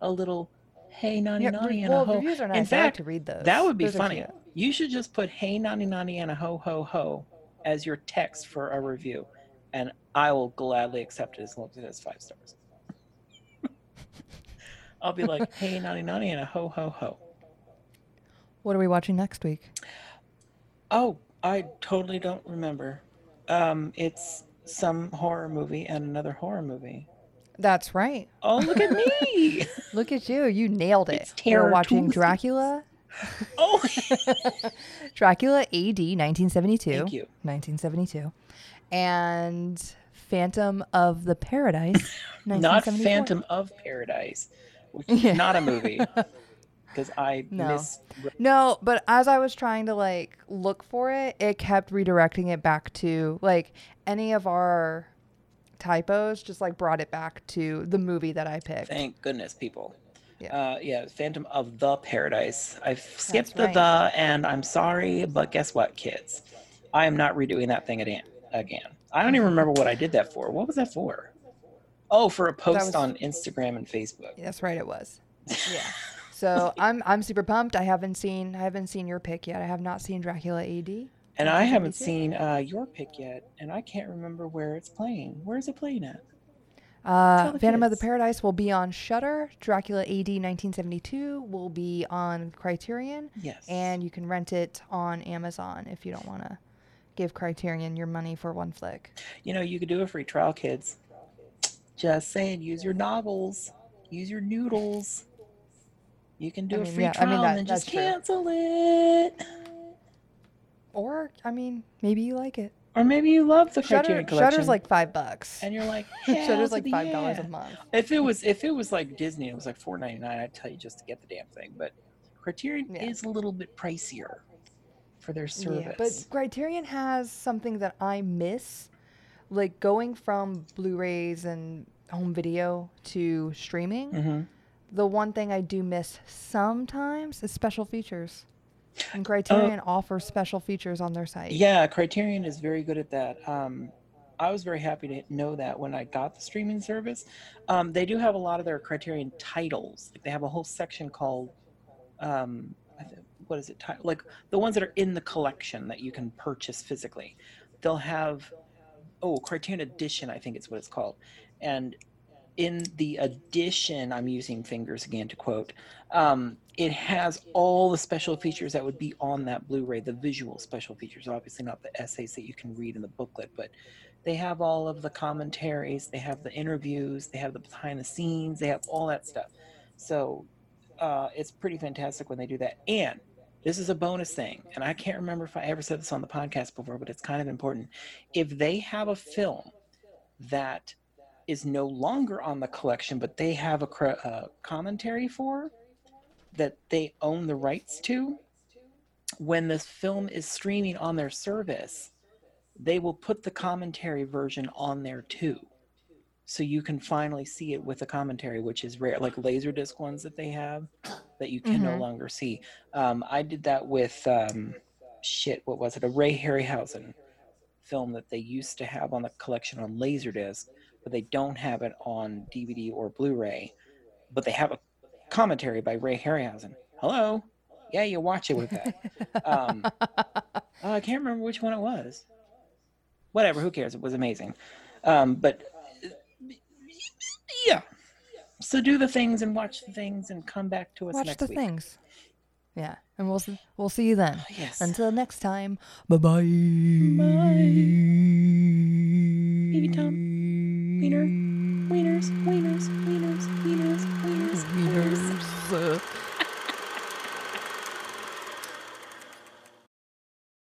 A little hey nanny Yeah, re- and well, a ho. reviews are In nice. I like fact, to read those. that would be Those funny. You should just put hey nanny nanny and a ho ho ho as your text for a review, and I will gladly accept it as long as it has five stars. I'll be like hey nanny nanny and a ho ho ho. What are we watching next week? Oh, I totally don't remember. Um, it's some horror movie and another horror movie. That's right. Oh, look at me! Look at you. You nailed it. Terror watching Tuesdays. Dracula. oh, Dracula AD 1972. thank you. 1972. And Phantom of the Paradise. Not 1974. Phantom of Paradise, which is Yeah. not a movie. Because I No. miss. No, but as I was trying to like look for it, it kept redirecting it back to like any of our typos just like brought it back to the movie that I picked. Thank goodness, people. Yeah. Uh, yeah, Phantom of the Paradise. I've skipped the right. the, and I'm sorry, but guess what, kids? I am not redoing that thing again. Again, I don't even remember what I did that for. What was that for? Oh, for a post was- on Instagram and Facebook. That's right, it was. Yeah. So I'm I'm super pumped. I haven't seen I haven't seen your pick yet. I have not seen Dracula AD. And I haven't seen uh, your pick yet, and I can't remember where it's playing. Where is it playing at? Uh, Phantom of the. Paradise will be on Shudder. Dracula AD 1972 will be on Criterion, Yes. and you can rent it on Amazon if you don't want to give Criterion your money for one flick. You know, you could do a free trial, kids. Just saying, use your novels, use your noodles. You can do I a mean, free yeah, I trial mean, that- and then just true. cancel it. Or I mean, maybe you like it. Or maybe you love the Shudder Criterion collection. Shudder's like five bucks. and you're like, yeah, Shudder's like five dollars yeah." a month. If it was if it was like Disney, it was like four ninety nine. I'd tell you just to get the damn thing. But Criterion Yeah. is a little bit pricier for their service. Yeah, but Criterion has something that I miss, like going from Blu-rays and home video to streaming. Mhm. The one thing I do miss sometimes is special features. And Criterion offers special features on their site. Yeah, Criterion is very good at that. Um, I was very happy to know that when I got the streaming service. Um, they do have a lot of their Criterion titles. Like they have a whole section called, um, what is it? Like the ones that are in the collection that you can purchase physically. They'll have, oh, Criterion Edition, I think it's what it's called. And in the edition, I'm using fingers again to quote, um, it has all the special features that would be on that Blu-ray, the visual special features, obviously not the essays that you can read in the booklet, but they have all of the commentaries, they have the interviews, they have the behind the scenes, they have all that stuff. So uh, it's pretty fantastic when they do that. And this is a bonus thing, and I can't remember if I ever said this on the podcast before, but it's kind of important. If they have a film that is no longer on the collection, but they have a uh, commentary for that they own the rights to. When this film is streaming on their service, they will put the commentary version on there too. So you can finally see it with the commentary, which is rare, like Laserdisc ones that they have that you can no Mhm. longer see. Um, I did that with um, shit. What was it? A Ray Harryhausen film that they used to have on the collection on Laserdisc, but they don't have it on DVD or Blu-ray. But they have a commentary by Ray Harryhausen. Hello, yeah, you watch it with that. um, uh, I can't remember which one it was. Whatever, who cares? It was amazing. Um, but yeah, so do the things and watch the things and come back to us Watch next the week. things. Yeah, and we'll we'll see you then. Yes. Until next time, bye bye. Baby Tom. Wiener. Wieners. Wieners.